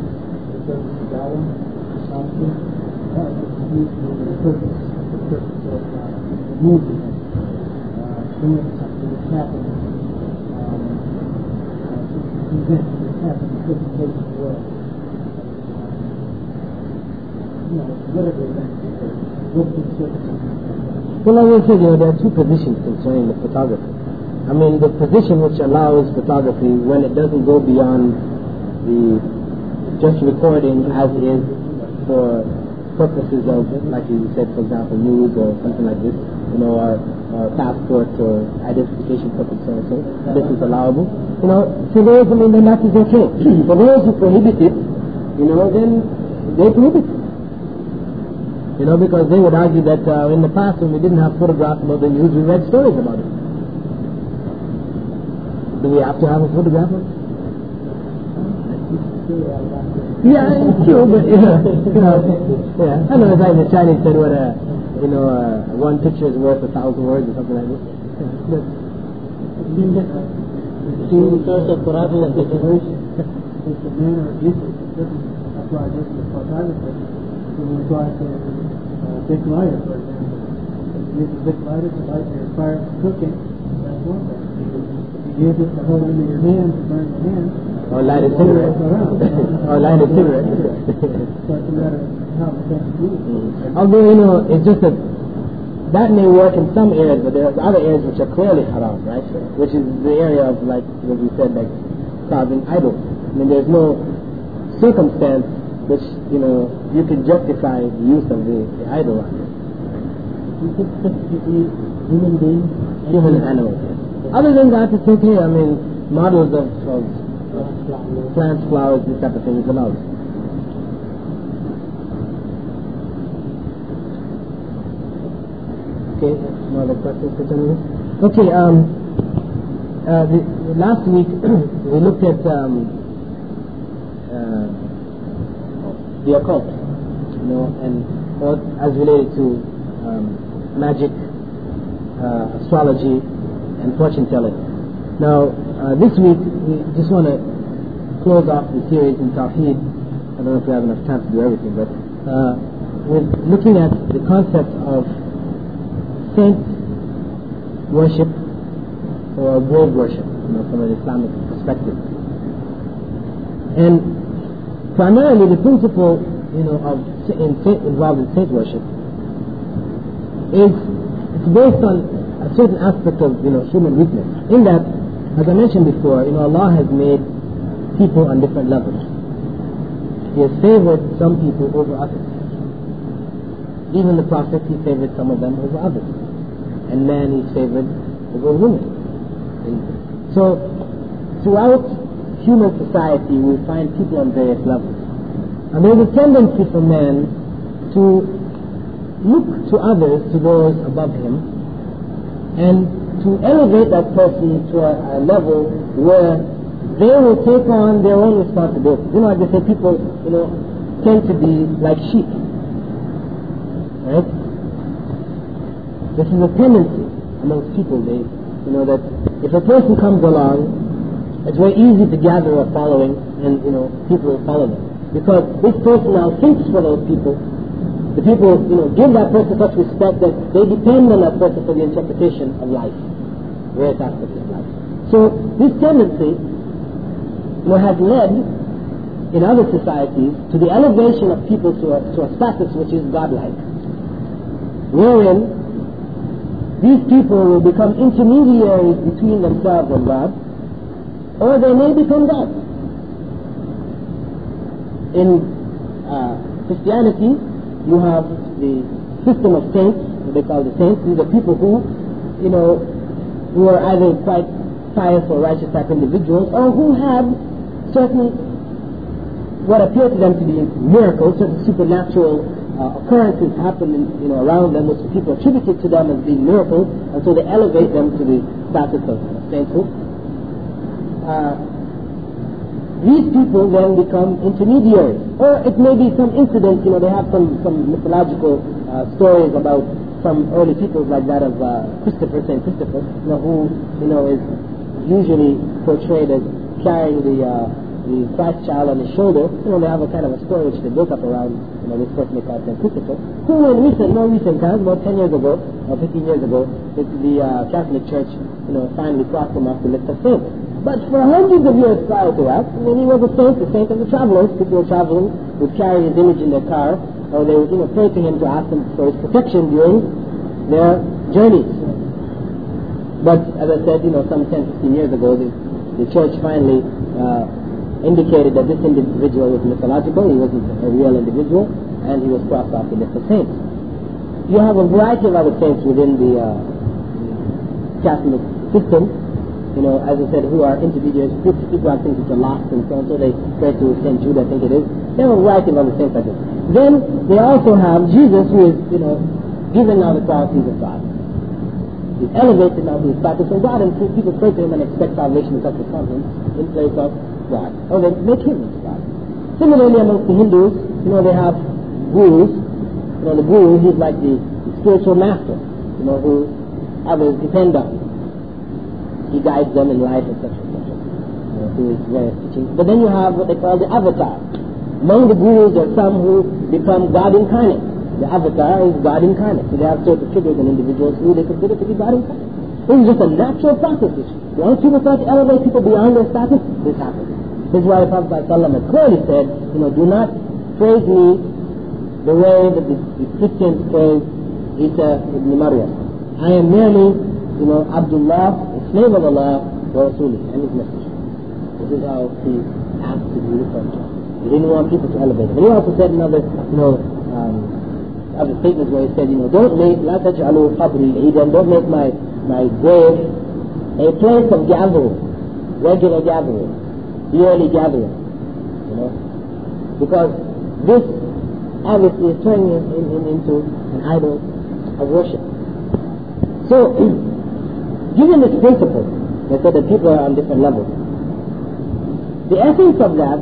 issue, the Gawa, something, that was used for the purpose, the purpose of uh, moving, uh, doing something that's happening, um, uh, event that's happening in different places the world. Well, I will say, you know, there are two positions concerning the photography. I mean, the position which allows photography when it doesn't go beyond the just recording as is for purposes of, like you said, for example, news or something like this, you know, or passport or identification purposes or so, this is allowable. You know, for those, I mean, then that is okay. for those who prohibit it, you know, then they prohibit it. You know, because they would argue that uh, in the past when we didn't have photographs about the news, we read stories about it. Do we have to have a photographer? Yeah, it's true, but you know, you know yeah. I know it's like the Chinese said what a, you know, uh, one picture is worth a thousand words or something like this. In terms of Quran and situation, if the manner of it doesn't to it big lighter, for example. If you a lighter to light your cooking. You use it to hold into your hand to burn your hand, or light a cigarette. or light a cigarette. so it's a matter of how the thing is used. Although, you know, it's just that that may work in some areas, but there are other areas which are clearly haram, right? Which is the area of, like, what we said, like carving idols. I mean, there's no circumstance which, you know, you can justify the use of the, the idol on it. Human beings. Human animals. Other than that, it's okay. I mean, models of, of, plants, flowers, this type of thing is allowed. Okay, no other questions concerning this? Okay, um, uh, the, last week we looked at um, uh, the occult, you know, and what as related to um, magic, uh, astrology, and fortune telling. Now, uh, this week we just want to close off the series in Tawheed. I don't know if we have enough time to do everything, but uh, we're looking at the concept of saint worship or wali worship, you know, from an Islamic perspective. And primarily the principle, you know, of in saint, involved in saint worship is it's based on a certain aspect of, you know, human weakness. In that, as I mentioned before, you know, Allah has made people on different levels. He has favored some people over others. Even the Prophet, he favored some of them over others. And man, he favored over women. And so, throughout human society we find people on various levels. And there's a tendency for man to look to others, to those above him, and to elevate that person to a, a level where they will take on their own responsibility. You know, like they say, people, you know, tend to be like sheep. Right? This is a tendency amongst people. They, you know, that if a person comes along, it's very easy to gather a following, and you know, people will follow them because this person now thinks for those people. The people, you know, give that person such respect that they depend on that person for the interpretation of life, various aspects of life. So this tendency, know, has led in other societies to the elevation of people to a, to a status which is godlike, wherein these people will become intermediaries between themselves and God, or they may become God. In uh, Christianity, you have the system of saints, they call the saints. These are people who, you know, who are either quite pious or righteous type individuals, or who have certain what appear to them to be miracles, certain supernatural uh, occurrences happen in, you know, around them, which people attribute to them as being miracles, and so they elevate them to the status of sainthood. Uh, these people then become intermediaries. Or it may be some incident, you know, they have some, some mythological uh, stories about some early people like that of uh, Christopher, St. Christopher, you know, who, you know, is usually portrayed as carrying the, uh, the Christ child on his shoulder. You know, they have a kind of a story which they built up around, you know, this call St. Christopher, who in recent, more recent times, about 10 years ago, or 15 years ago, the, the uh, Catholic Church, you know, finally crossed him off the list of saints. But for hundreds of years prior to that, I mean, he was a saint, the saint of the travelers. People were traveling, would carry his image in their car, or they would, you know, pray to him to ask him for his protection during their journeys. But as I said, you know, some 10, 15 years ago, the, the church finally uh, indicated that this individual was mythological, he wasn't a real individual, and he was crossed off the list of saints. You have a variety of other saints within the uh, Catholic system, you know, as I said, who are intermediaries, people, have things which are lost and so on, so they pray to St. Jude, I think it is. They have a variety of other saints like this. Then they also have Jesus, who is, you know, given now the qualities of God. He's elevated now to the status of God, and people pray to him and expect salvation and such from him in place of God. Or they make him God. Similarly, amongst the Hindus, you know, they have gurus. You know, the guru, he's like the, spiritual master, you know, who others depend on he guides them in life, etc. etc. Uh, through his various teachings. But then you have what they call the avatar. Among the gurus there are some who become God incarnate. The avatar is God incarnate. So they have certain figures and individuals who they consider to be God incarnate. This is just a natural process. Once people start to elevate people beyond their status, this happens. This is why the Prophet ﷺ clearly said, you know, do not praise me the way that the, the Christians praise Isa ibn Maryam. I am merely, you know, Abdullah slave of Allah wa Rasulih and His Messenger. This is how he asked to be referred to. He didn't want people to elevate him. And he also said another, you know, um, other statements where he said, you know, don't make, لا تجعلوا قبري عيدا, don't make my, my grave a place of gathering, regular gathering, yearly gathering, you know, because this obviously is turning him, him into an idol of worship. So, given this principle, they said that people are on different levels. The essence of that,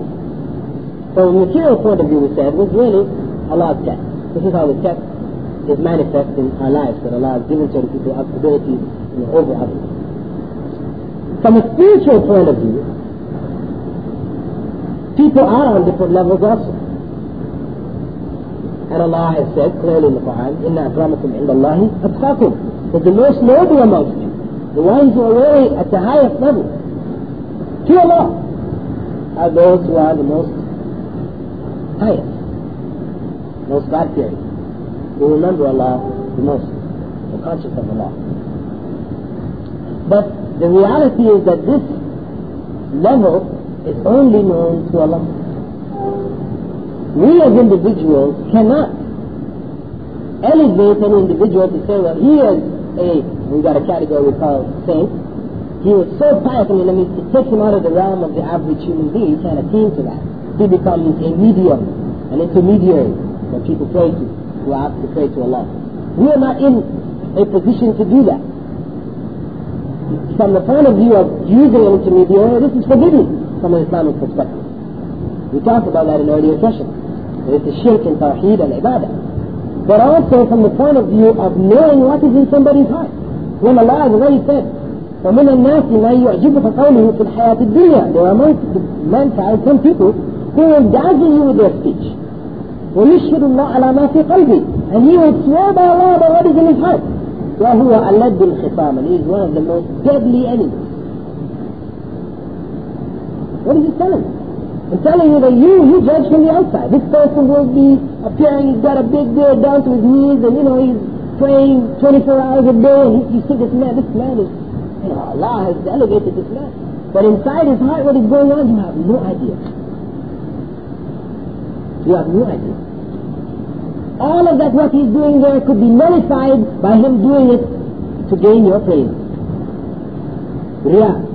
from a material point of view, we said, was really Allah's test. This is how the test is manifest in our lives, that Allah has given certain people ability you know, over others. From a spiritual point of view, people are on different levels also. And Allah has said clearly in the Quran, إِنَّ أَكْرَمَكُمْ عِنْدَ اللَّهِ أَتْقَاكُمْ That the most noble amongst you the ones who are really at the highest level to Allah are those who are the most highest, most God fearing, who remember Allah the most, are conscious of Allah. But the reality is that this level is only known to Allah. We as individuals cannot elevate an individual to say, well, he is a we got a category we call saints, he was so pious, I mean, I it takes him out of the realm of the average human being. He can't attain to that. He becomes a medium, an intermediary that people pray to, who ask to pray to Allah. We are not in a position to do that. From the point of view of using an intermediary, this is forbidden talked about that in earlier sessions. It's a shirk in tawheed and ibadah. But also from the point of view of knowing what is in somebody's heart. When Allah has already said, ومن الناس من يعجبك قوله في الحياة الدنيا. There are the mankind some people who will dazzle you with their speech. ويشهد الله على ما في قلبه. And he will swear by Allah about what is in his heart. وهو ألد الخصام. And he is one of the most deadly enemies. What is he telling? I'm telling you that you, you judge from the outside. This person will be appearing, he's got a big beard down to his knees, and you know, he's praying 24 hours a day, and you see this man, this man is, you know, Allah has elevated this man. But inside his heart, what is going on, you have no idea. You have no idea. All of that, what he's doing there, could be nullified by him doing it to gain your praise. Riyah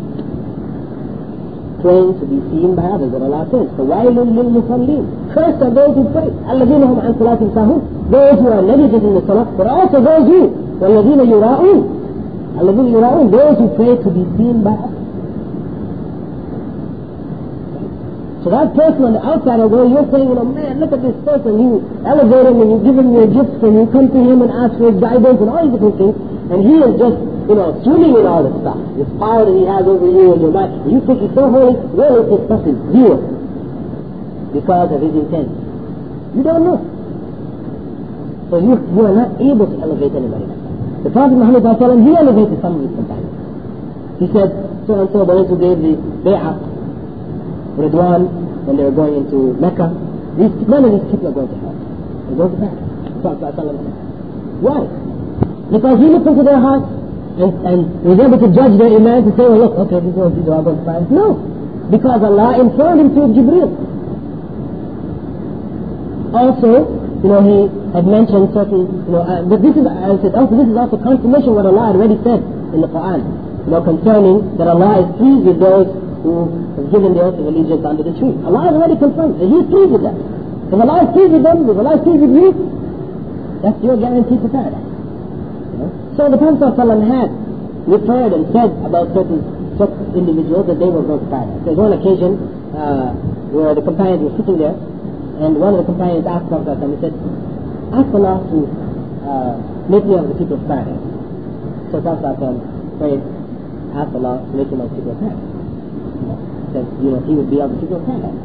praying to be seen by others. And Allah says, فَوَيْلٌ لِلْمُصَلِّينَ First are those who pray. الَّذِينَ هُمْ عَنْ صَلَاتِهِمْ سَاهُونَ Those who are negligent in the salah, but also those who, وَالَّذِينَ يُرَاءُونَ الَّذِينَ يُرَاءُونَ Those who pray to be seen by others. So that person on the outside, although you're saying, you know, man, look at this person, you elevate him and you give him your gifts and you come to him and ask for his guidance and all these different things, and he is just, you know, swimming in all this stuff, this power that he has over you and your mind. You think he's so holy, really this stuff is because of his intent. You don't know. So you, you are not able to elevate anybody. The Prophet Muhammad he elevated some of his companions. He said, so and so, those who gave the bay'ah, Ridwan, when they were going into Mecca, these, none of these people are going to hell. They go to Prophet Why? Because he looked into their hearts and, and was able to judge their iman to say, well, look, okay, all going to fire. No. Because Allah informed him through Jibreel. Also, you know, he had mentioned certain, you know, uh, but this is, I said, also this is also confirmation what Allah already said in the Quran, you know, concerning that Allah is pleased with those who have given the oath of allegiance under the tree. Allah has already confirmed that He is pleased with them. If Allah is pleased with them, if Allah is pleased with you, that's your guarantee for paradise. You know? So the Prophet ﷺ had referred and said about certain, certain individuals that they were going to paradise. There's one occasion uh, where the companions were sitting there, and one of the companions asked Prophet ﷺ, he said, ask Allah to uh, make me of the people of paradise. So Prophet ﷺ prayed, ask Allah to make him of the people of paradise that you know he would be able to go paradise.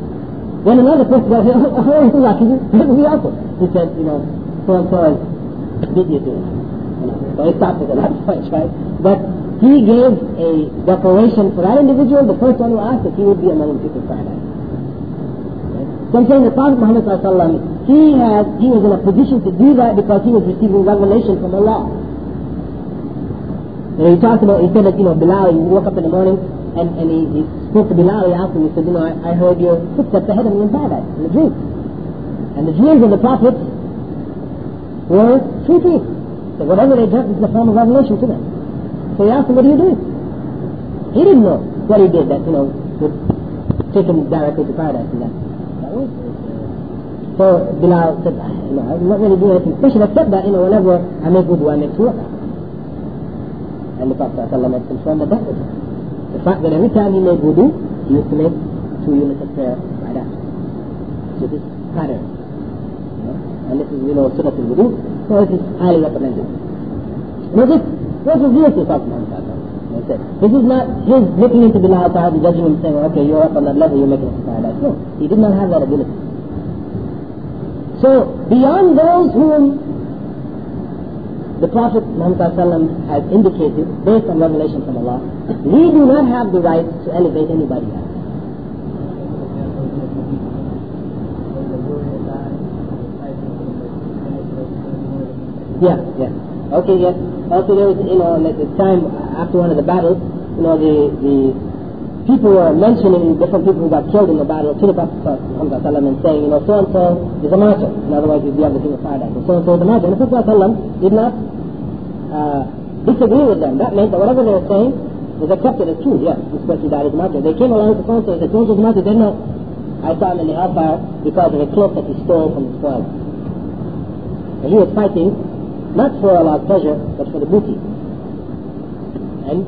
Then another person said, "Oh, oh lucky, we also." He said, "You know, so and so is beat you to it." You know, so he stopped at that point, right? But he gave a declaration for that individual, the first one who asked, that he would be among the people paradise. So I'm saying the Prophet Muhammad he had he was in a position to do that because he was receiving revelation from Allah. And he talked about, he said that, you know, Bilal, you woke up in the morning and, and he, he spoke to Bilal, he asked him, he said, you know, I, I heard your footsteps ahead of me in paradise, in the dream. And the dreams of the prophets were three things. So whatever they dreamt is the form of revelation to them. So he asked him, what do you do? He didn't know what he did that, you know, would take him directly to paradise and that. was, so Bilal said, know, I'm not really doing anything special except that, you know, whenever I make wudu, I make two And the Prophet had confirmed that that was it. The fact that every time he made wudu, he used to make two units of prayer like that. So this pattern. And this is, you know, sunnah al wudu, so it is highly recommended. Now this, is to Prophet Muhammad This is not his looking into Bilal Ta'ala judging him saying, okay, you're up on that level, you're making to paradise. No, he did not have that ability. So, beyond those whom the Prophet Muhammad has indicated, based on revelation from Allah, we do not have the right to elevate anybody else. Yeah, yeah. Okay, yes. Also, there was, you know, at the time after one of the battles, you know, the the people were mentioning different people who got killed in the battle to the Prophet and saying, you know, so and so is a martyr. In other words, he's the other king of paradise. And so and so is a martyr. And the Prophet did not uh, disagree with them. That meant that whatever they were saying was accepted as true. Yes, this person died as a martyr. They came along to so and. Said, martyr. They no. I saw him in the hellfire because of a cloak that he stole from the spoil. And he was fighting not for Allah's pleasure, but for the booty. And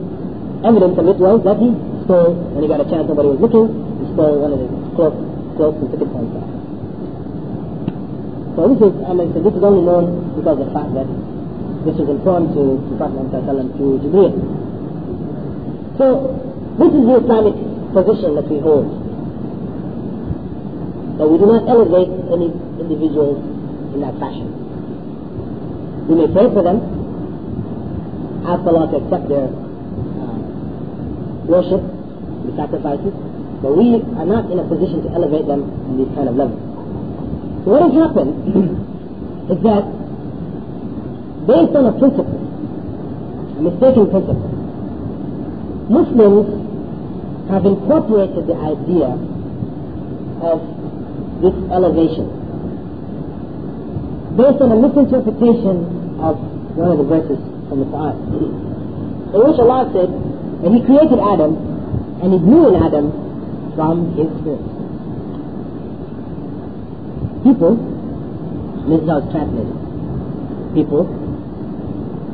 evidence of it was that he stole, when he got a chance, nobody was looking, he stole one of the cloaks, cloaks and took it for himself. So this is, I mean, so this is only known because of the fact that this was informed to, to Prophet Muhammad through Jibreel. So, this is the Islamic position that we hold. That we do not elevate any individuals in that fashion. We may pray for them, ask Allah to accept their uh, worship, the sacrifices, but we are not in a position to elevate them in these kind of levels. So what has happened is that based on a principle, a mistaken principle, Muslims have incorporated the idea of this elevation based on a misinterpretation of one of the verses from the Quran, in which Allah said that He created Adam and He blew in Adam from His spirit. People, this is how it's translated, people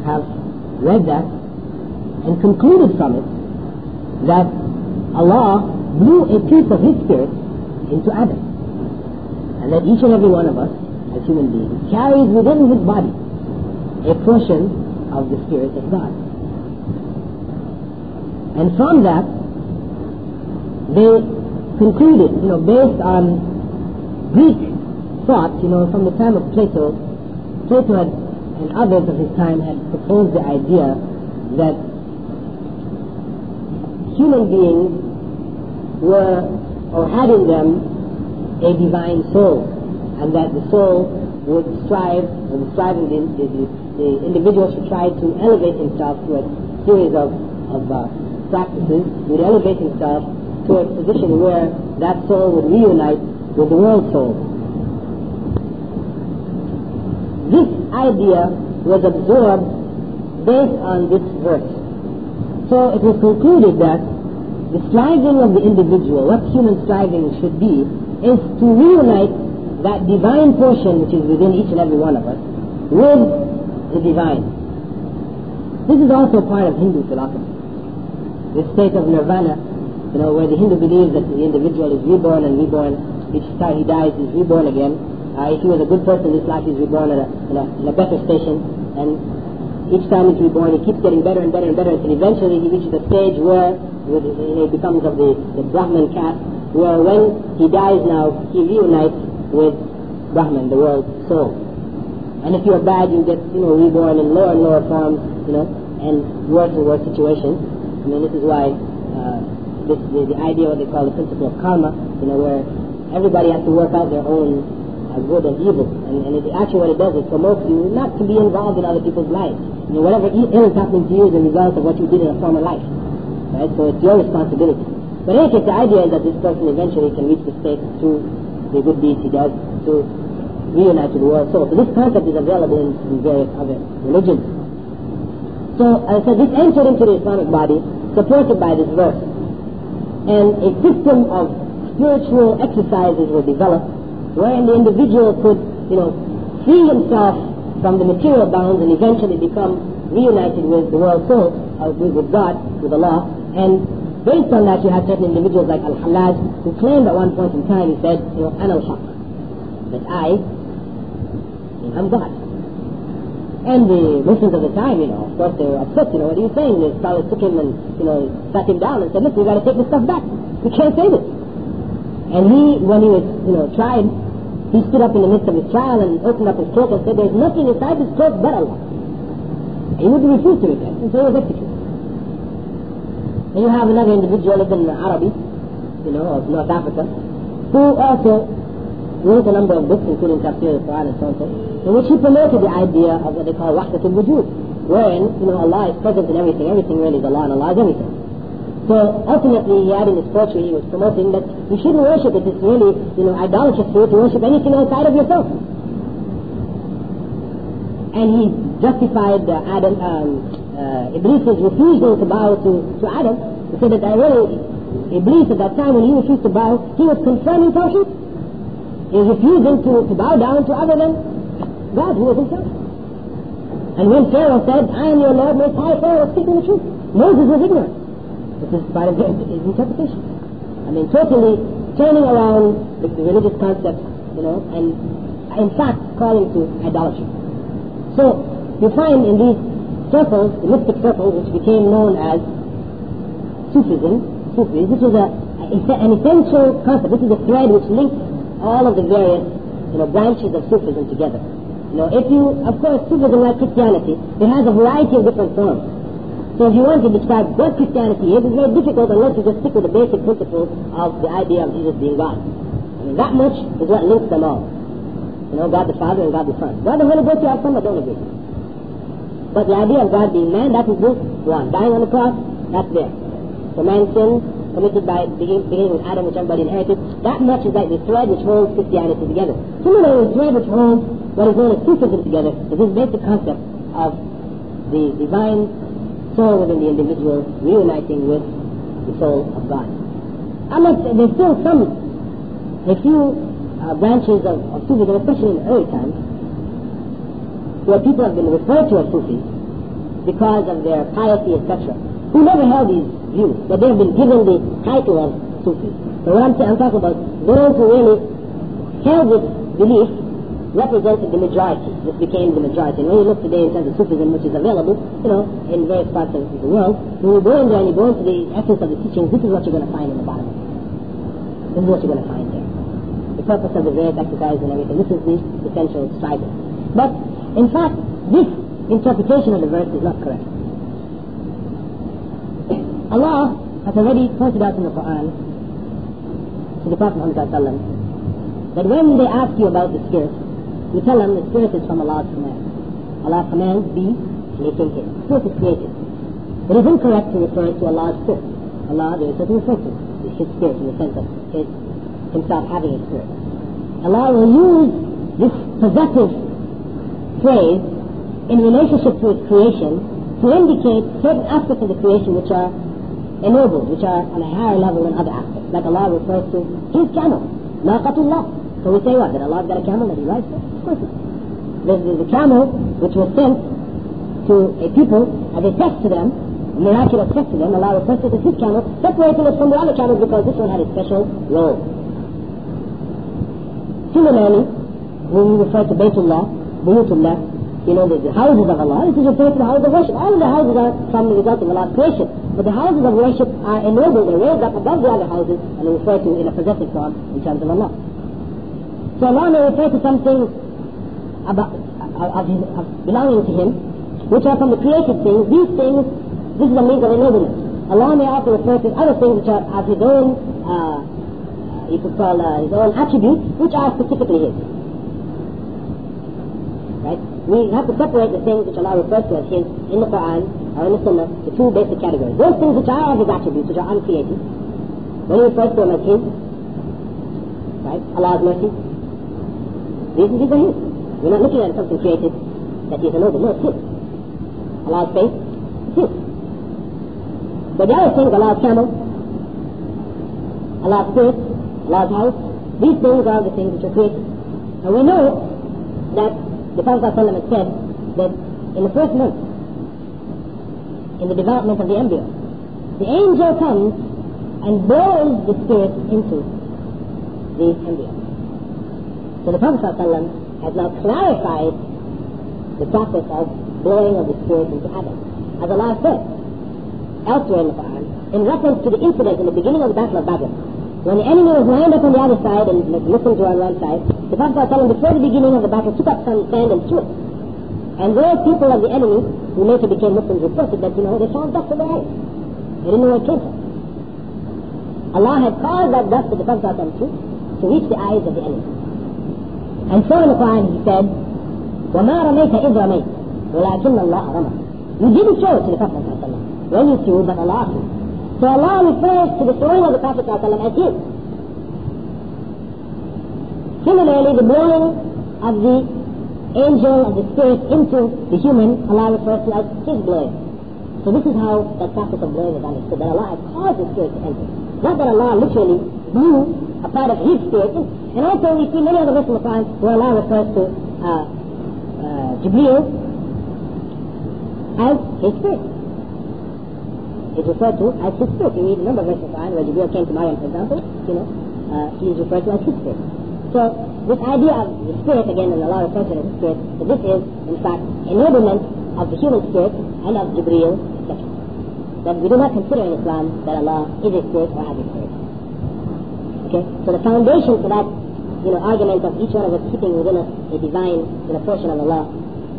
have read that and concluded from it that Allah blew a piece of His Spirit into Adam. And that each and every one of us, as human being carries within his body a portion of the Spirit of God. And from that, they concluded, you know, based on Greek thought, you know, from the time of Plato, Plato had and others of his time had proposed the idea that human beings were or had in them a divine soul, and that the soul would strive, and striving, the, the, the individual should try to elevate himself to a series of, of uh, practices, would elevate himself to a position where that soul would reunite with the world soul. This idea was absorbed based on this verse. So it was concluded that the striving of the individual, what human striving should be, is to reunite that divine portion which is within each and every one of us with the divine. This is also part of Hindu philosophy. The state of nirvana, you know, where the Hindu believes that the individual is reborn and reborn. Each time he dies, he's reborn again. Uh, if he was a good person this life, he's reborn in a, in a, in a better station. And each time he's reborn, he keeps getting better and better and better until eventually he reaches a stage where he becomes of the, the Brahman caste, where when he dies now, he reunites with Brahman, the world soul. And if you're bad, you get, you know, reborn in lower and lower forms, you know, and worse and worse situations. I mean, this is why uh, this, the, the idea, what they call the principle of karma, you know, where everybody has to work out their own uh, good and evil. And, and it, actually what it does is promotes you not to be involved in other people's lives. You know, whatever ill is happening to you is a result of what you did in a former life. Right? So it's your responsibility. But in any case, the idea is that this person eventually can reach the state through the good deeds he does to reunite to the world soul. So this concept is available in, various other religions. So I said, this entered into the Islamic body, supported by this verse. And a system of spiritual exercises were developed wherein the individual could, you know, free himself from the material bounds and eventually become reunited with the world soul, uh, with, with God, with Allah. And based on that, you have certain individuals like Al-Hallaj who claimed at one point in time, he said, you know, Ana al-Haq, that I am God. And the Muslims of the time, you know, of course they were upset, you know, what are you saying? The scholars took him and, you know, sat him down and said, listen, you got to take this stuff back. You can't say this. And he, when he was, you know, tried, he stood up in the midst of his trial and opened up his cloak and said, there's nothing inside this cloak but Allah. He would refuse to repent, and so he was executed. And you have another individual Ibn Arabi, you know, of North Africa, who also wrote a number of books, including Tafsir al-Quran and so on, so, in which he promoted the idea of what they call Wahdatul Wujud, wherein, you know, Allah is present in everything, everything really is Allah, and Allah is everything. So ultimately, he had in his poetry, he was promoting that you shouldn't worship it. It's really, you know, idolatrous to worship anything outside of yourself. And he justified uh, Adam, um, uh, Iblis' refusal to bow to, to Adam, he said that really, Iblis at that time when he refused to bow, he was confirming Tawheed. He was refusing to, to bow down to other than God, who was himself. And when Pharaoh said, I am your Lord, most high, Pharaoh was speaking the truth. Moses was ignorant. This is part of his, his interpretation. I mean, totally turning around the religious concept, you know, and in fact calling to idolatry. So, you find in these circles, the mystic circles, which became known as Sufism, Sufis, this is a, an essential concept. This is a thread which links all of the various, you know, branches of Sufism together. You know, if you, of course, Sufism like Christianity, it has a variety of different forms. So if you want to describe what Christianity is, it's very difficult unless you just stick with the basic principles of the idea of Jesus being God. I mean, that much is what links them all. You know, God the Father and God the Son. God the Holy Ghost, you have some that don't agree. But the idea of God being man, that is this one. Dying on the cross, that's there. So man's sin committed by beginning, beginning with Adam, which everybody inherited, that much is like the thread which holds Christianity together. Similarly, the thread which holds what is known as Sufism together is this basic concept of the divine soul within the individual reuniting with the soul of God. I'm not, there's still some, a few uh, branches of, of Sufism, especially in early times, where people have been referred to as Sufis because of their piety, etc., who never held these views, but they have been given the title of Sufis. So what I'm, I'm talking about, those who really held this belief represented the majority. This became the majority. And when you look today in terms of Sufism, which is available, you know, in various parts of the world, when you go in there and you go into the essence of the teachings, this is what you're going to find in the bottom. This is what you're going to find there. The purpose of the various exercises and everything. This is the essential striving. But, in fact, this interpretation of the verse is not correct. Allah has already pointed out in the Quran to the Prophet Muhammad that when they ask you about the spirit, you tell them the spirit is from Allah's command. Allah commands be making his. Spirit is created. It is incorrect to refer to Allah's spirit. Allah, there is certain refer to his spirit in the sense of his, himself having a spirit. Allah will use this possessive phrase in relationship to his creation to indicate certain aspects of the creation which are ennobled, which are on a higher level than other aspects. Like Allah refers to his camel, Naqatullah. So we say what? That Allah's got a camel that he rides for? Of course not. There's, there's a camel which was sent to a people as a test to them, a miraculous test to them. Allah refers to his camel, separating it from the other camels because this one had a special role. Similarly, when we refer to Baytullah, Buyutullah, you know, the, the houses of Allah, this is referred to the houses of worship. All the houses are from the result of Allah's creation. But the houses of worship are ennobled and raised up above the other houses and referred to in a possessive form in terms of Allah. So Allah may refer to something about, of, his, of belonging to Him, which are from the created things. These things, this is a means of ennoblement. Allah may also refer to other things which are of His own, uh, you could call uh, His own attributes, which are specifically His. We have to separate the things which Allah refers to as His in the Quran or in the Sunnah to two basic categories. Those things which are of His attributes, which are uncreated, when He refers to them as His, right? Allah's mercy, these, these are His. We're not looking at something created that He is ennobled. No, it's His. Allah's faith, it's His. But the other things, Allah's camel, Allah's spirit, Allah's house, these things are the things which are created. And we know that the Prophet ﷺ said that in the first month, in the development of the embryo, the angel comes and blows the spirit into the embryo. So the Prophet ﷺ has now clarified the process of blowing of the spirit into Adam. As Allah said elsewhere in the Quran, in reference to the incident in the beginning of the Battle of Badr, when the enemy was lined up on the other side and Muslims were on one side, the Prophet ﷺ, before the beginning of the battle, took up some sand and threw it. And those people of the enemy, who later became Muslims, reported that, you know, they found dust in their eyes. They didn't know where it came from. Allah had caused that dust that the Prophet ﷺ threw to reach the eyes of the enemy. And so in the Quran he said, وَمَا رَمَيْتَ إِذْ رَمَيْتَ وَلَكِنَّ اللَّهَ رَمَى You didn't throw it to the Prophet ﷺ when you threw, but Allah threw. So Allah refers to the throwing of the Prophet as his. Similarly, the blowing of the angel of the spirit into the human, Allah refers to as his blowing. So this is how that process of blowing is understood, that Allah has caused the spirit to enter. Not that Allah literally blew a part of his spirit. And also we see many other verses in the Quran where Allah refers to uh, uh, Jibreel as his spirit. It's referred to as his spirit. You a number of the Quran where Jibreel came to Maryam, for example, you know, uh, he is referred to as his spirit. So this idea of the spirit, again, and Allah refers to it as spirit, so this is, in fact, enablement of the human spirit and of Jibreel, etc. That we do not consider in Islam that Allah is a spirit or has a spirit. Okay? So the foundation for that, you know, argument of each one of us keeping within us a divine, you know, portion of Allah,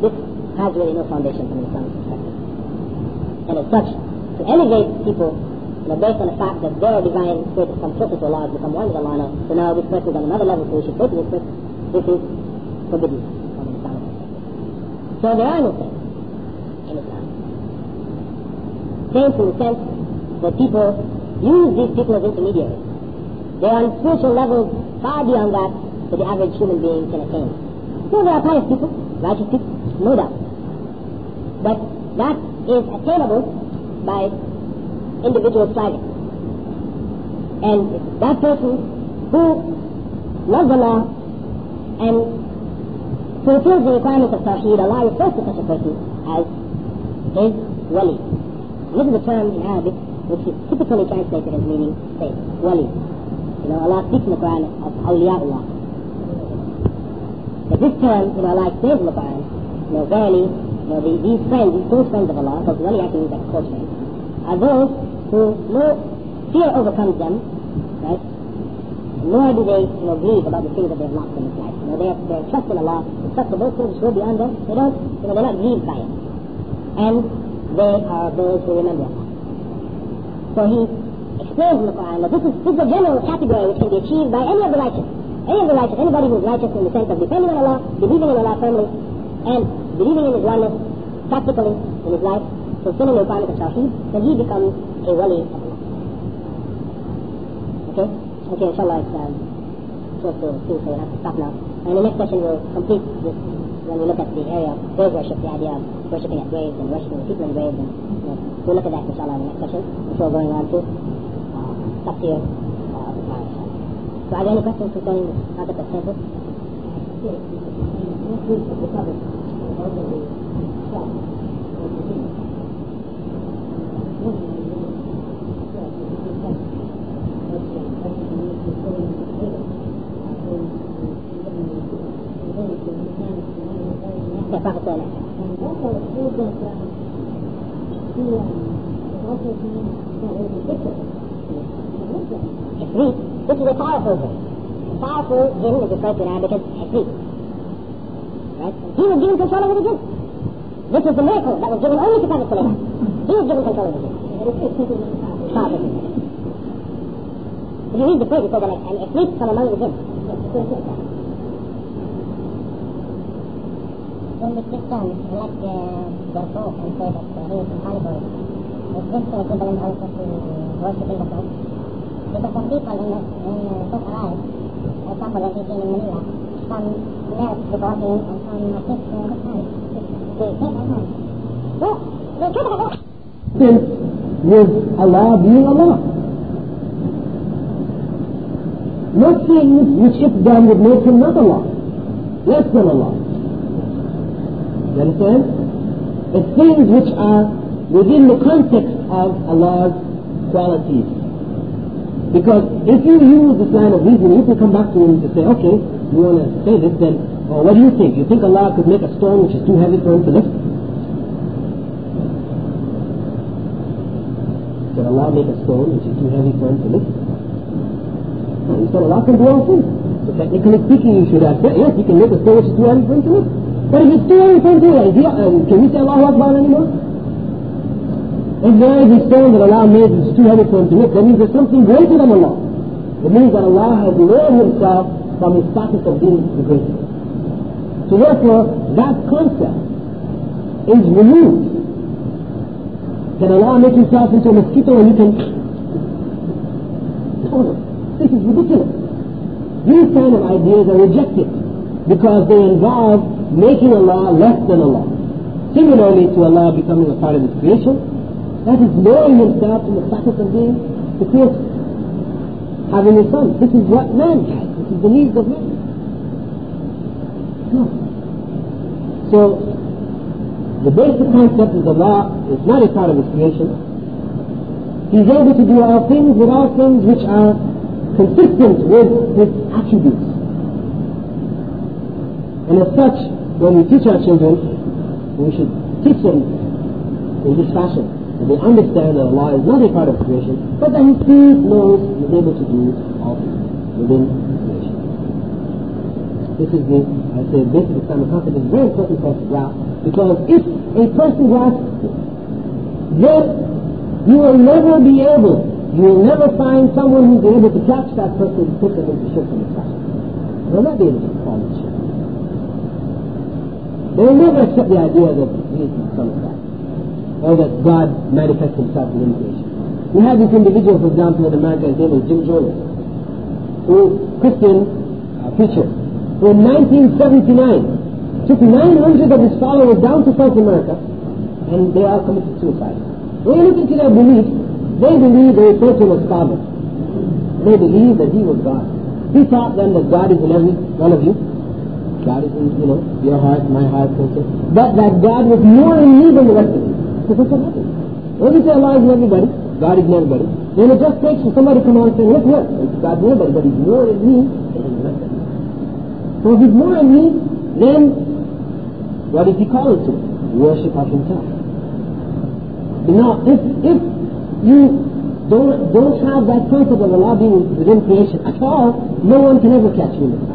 this has really no foundation from an Islamic perspective. And as such, to elevate people, you know, based on the fact that their divine closer to Allah, has become one with Allah so now this person is on another level, so we should go to this person, this is forbidden So there are no saints in Islam. Saints in the sense that people use these people as intermediaries. They're on spiritual levels far beyond that that the average human being can attain. So there are pious people, righteous people, no doubt. But that is attainable by individual striving. And that person who loves Allah and fulfills the requirements of Tawheed, Allah refers to such a person as his wali. This is a term in Arabic which is typically translated as meaning saint, wali. You know, Allah speaks in the Quran of awliyaullah. But this term, you know, Allah explains in the Quran, you know, verily, you know, the, these friends, these close friends of Allah, because wali actually means like close friends, are those who no fear overcomes them, right? Nor do they, you know, grieve about the things that they have lost in this life. You know, their, their trust in Allah, the trust of those things which go beyond them, they don't, you know, they're not grieved by it. And they are those who remember Allah. So he explains in the Quran that this is, this is a general category which can be achieved by any of the righteous. Any of the righteous, anybody who is righteous in the sense of depending on Allah, believing in Allah firmly, and believing in His oneness practically in his life, fulfilling Tawheed, then he becomes a wali of Allah. Okay? Okay, inshallah, it's um, close to two, so we'll have to stop now. And the next session, we'll complete this when we look at the area of grave worship, the idea of worshipping at graves and worshipping people in graves. And, you know, we'll look at that, inshallah, in the next session before going on to uh, tafsir uh, tomorrow. So, are there any questions concerning the concept of temple? Yeah, given control over the jinn. This was given control of Egypt. This is the miracle that was given only to Prophet Sulaiman. He was given control over the jinn. Powerful jinn. If you read the phrase, it says that an Ifrit from among the jinn. When the Christian elect uh, their Pope and say that uh, he is infallible, is this uh, equivalent also to worshipping the Pope? Because some people in, the, in with Allah being Allah. Not things which if done would make him not Allah, less than Allah. You understand? It's things which are within the context of Allah's qualities. Because if you use this line of reasoning, you can come back to him to say, okay, you want to say this, then oh, what do you think? You think Allah could make a stone which is too heavy for him to lift? Can Allah make a stone which is too heavy for him to lift? No, he said Allah can do all things. So technically speaking, you should have yes, he can make a stone which is too heavy for him to lift. But if it's too heavy for him to lift, um, can we say Allahu Akbar anymore? If there is a stone that Allah made which is too heavy for him to lift, that means there's something greater than Allah. It means that Allah has lowered himself from his status of being the greatest. So therefore, that concept is removed. Can Allah make himself into a mosquito and you can... No. This is ridiculous. These kind of ideas are rejected because they involve making Allah less than Allah. Similarly to Allah becoming a part of His creation, That is lowering himself in the status of being the creator. Having a son. This is what man has. This is the needs of man. So, the basic concept is Allah is not a part of His creation. He's able to do all things with all things which are consistent with His attributes. And as such, when we teach our children, we should teach them in this fashion. And they understand that Allah is not a part of creation, but that He sees, knows, and is able to do all things within creation. This is the, I say, basic Islamic concept is very important for to because if a person grasps then you will never be able, you will never find someone who's able to catch that person and put them into shirk and fashion. They will not be able to fall into shirk. They will never accept the idea that he is the of God, or that God manifests himself in creation. We have this individual, for example, in America, his name is Jim Jones, who Christian uh, preacher, in 1979 took 900 of his followers down to South America, and they all committed suicide. When you look into their beliefs, they believe they refer to as Father. They believe that he was God. He taught them that God is in every one of you. God is in, you know, your heart, my heart, so But that God was more in me than the rest of you. So that's what happened. When you say Allah is in everybody, God is in everybody, then it just takes for somebody to come on and say, look here, God's in everybody, but he's more in me than the rest of you. So if he's more in me, then what is he called to? Worship of himself. Now, if, if you don't, don't have that concept of Allah being within creation at all, no one can ever catch you in the.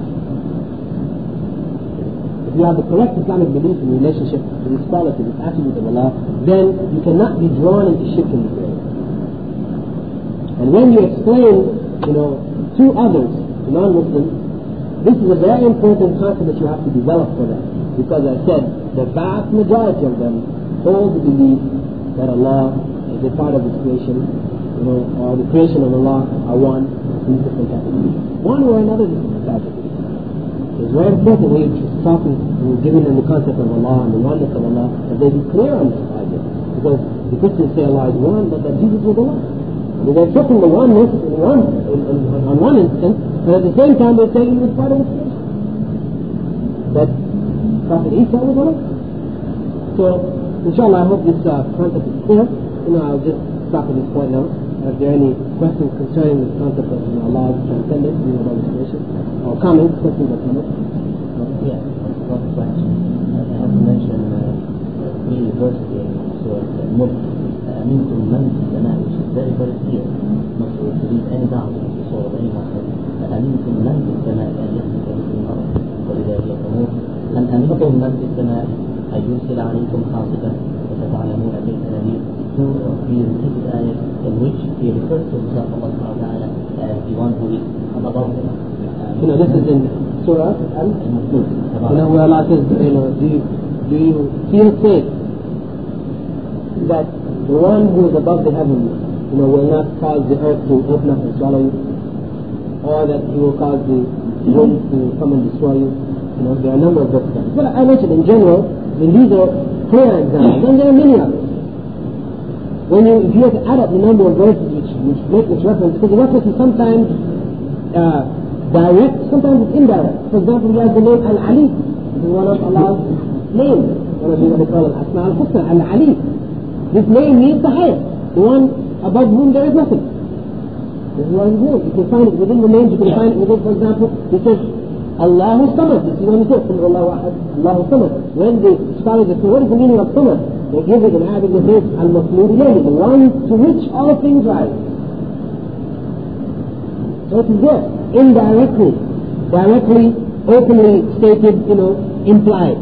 If you have the correct Islamic belief in relationship to this quality, this attribute of Allah, then you cannot be drawn into shirk in this area. And when you explain, you know, to others, to non-Muslims, this is a very important concept that you have to develop for them. Because I said, the vast majority of them hold the belief that Allah is a part of His creation, you know, or the creation of Allah are one in different categories. One or another, a It's very important when you're talking and giving them the concept of Allah and the oneness of Allah, that they be clear on this idea. Because the Christians say Allah is one, but that Jesus was Allah. They're taking the in one, in, in, on one instance, but at the same time they're saying he was part of His creation. That Prophet Isa was Allah. So, inshallah, I hope this uh, concept is clear. You know, I'll just stop at this point now. If there are any questions concerning the concept of you know, Allah's transcendence, you know, creation, or comments, questions or comments? Yeah, one question. I have to mention uh, here. So, Mulk, أمنتم من في الجنائز ذلك الفريق مصر الجديد أي دعوة الانتصار بين أمنتم من في السماء أن يهلك بكم الأرض وإذا هي تموت أم أمنتم من في السماء أن يرسل عليكم حاصبا وستعلمون كيف نذير في هذه الآية in which he referred to himself Allah subhanahu wa ta'ala as the one who is above him. You know, this is in Surah Al Mulk. You know, where Allah says, you know, do you, do you feel safe that the one who is above the heavens, you know, will not cause the earth to open up and swallow you? Or that he will cause the wind to come and destroy you? You know, there are a number of verses. But I mentioned in general, I mean, these are clear examples, and there are many others. When you, if you have to add up the number of verses which, which make this reference, because the reference is sometimes uh, direct, sometimes it's indirect. For example, we have the name Al-Ali. This is one of Allah's names. One of the what they call Al-Asma al-Husna, Al-Ali. This name means the highest, the one above whom there is nothing. This is what his name. You can find it within the names, you can find it within, for example, he says, Allahu Samad. This is what he says, Allahu Ahad, Allahu Samad. When the scholars say, what is the meaning of Samad? They give it in Arabic, they say, Al-Maslud ilayhi, the one to which all things rise. So it is there, indirectly, directly, openly stated, you know, implied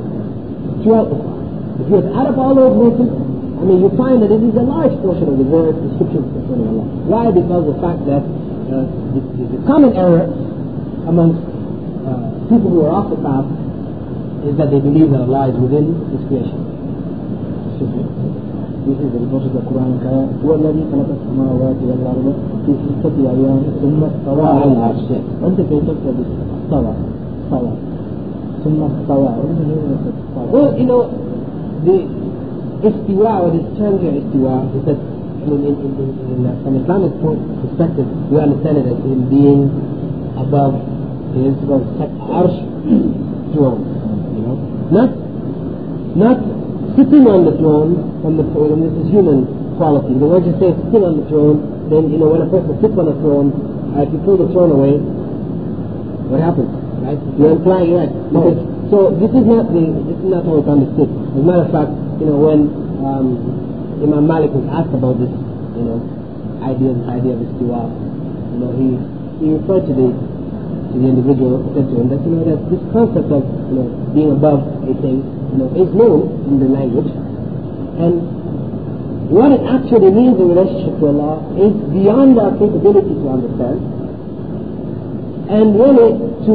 throughout the Quran. If you add up all those verses, I mean, you find that it is a large portion of the word description concerning Allah. Why? Because of the fact that uh, the, the, the common error amongst uh, people who are off the path is that they believe that Allah is within His creation. This is the report of the Quran Kaya. هو الذي خلق السماوات والأرض في ستة أيام ثم استوى على العرش. أنت كيف تكتب استوى؟ استوى. ثم استوى. What is the meaning of استوى? Well, you know, the istiwa, or this term here, istiwa, is that I mean, in, in, in, uh, from Islamic point perspective, we understand it as in being above his was arsh throne, you know, not not sitting on the throne from the when this is human quality. The word you say sitting on the throne, then you know when a person sits on a throne, uh, if you pull the throne away, what happens? Right? You're implying right. Because, so this is not the this is not how it's understood. As a matter of fact, you know when um, Imam Malik was asked about this, you know, idea this idea of istiwa, you know, he he referred to the to the individual said to him that you know that this concept of you know being above a thing you know is known in the language. And what it actually means in relationship to Allah is beyond our capability to understand and really to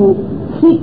seek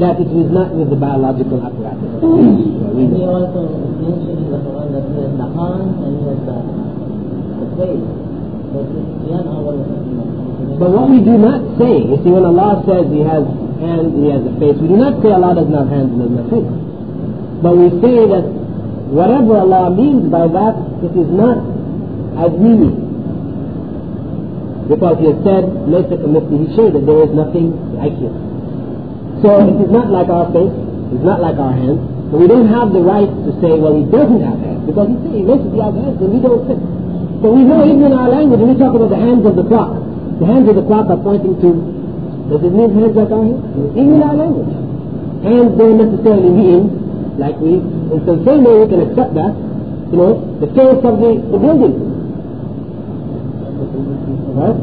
that it is not with the biological apparatus. We also mention in the Quran that he has the hand and he has the, the face. But it's beyond our But what we do not say, you see, when Allah says He has hands, He has a face, we do not say Allah does not have hands and does not have face. But we say that whatever Allah means by that, it is not as we mean. Because He has said, لَيْسَ كَمِثْلِهِ شَيْءٍ, that there is nothing like Him. So it is not like our face, it's not like our hands, but we don't have the right to say, well, He doesn't have hands, because He says He makes He has hands, and we don't fit. So we know even in our language, when we talk about the hands of the clock, the hands of the clock are pointing to, does it mean hands like our hands? Even in our language. Hands don't necessarily mean, like we, in the same way we can accept that, you know, the face of the, the building. Right?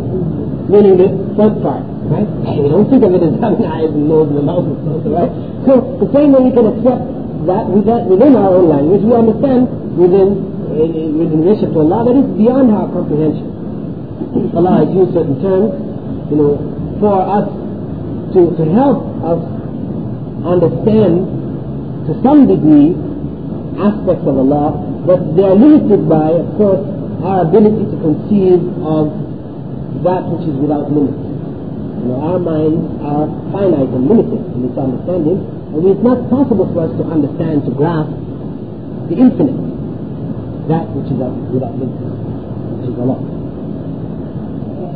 Meaning the front part, right? We don't think of it as having eyes and nose and a mouth and something, right? So the same way we can accept that within our own language, we understand within, eh, within relation to Allah that is beyond our comprehension. Allah has used certain terms, you know, for us to, to help us understand to some degree aspects of Allah, but they are limited by, of course, our ability to conceive of that which is without limit. You know, our minds are finite and limited in its understanding, and it's not possible for us to understand, to grasp the infinite, that which is without limit, which is Allah.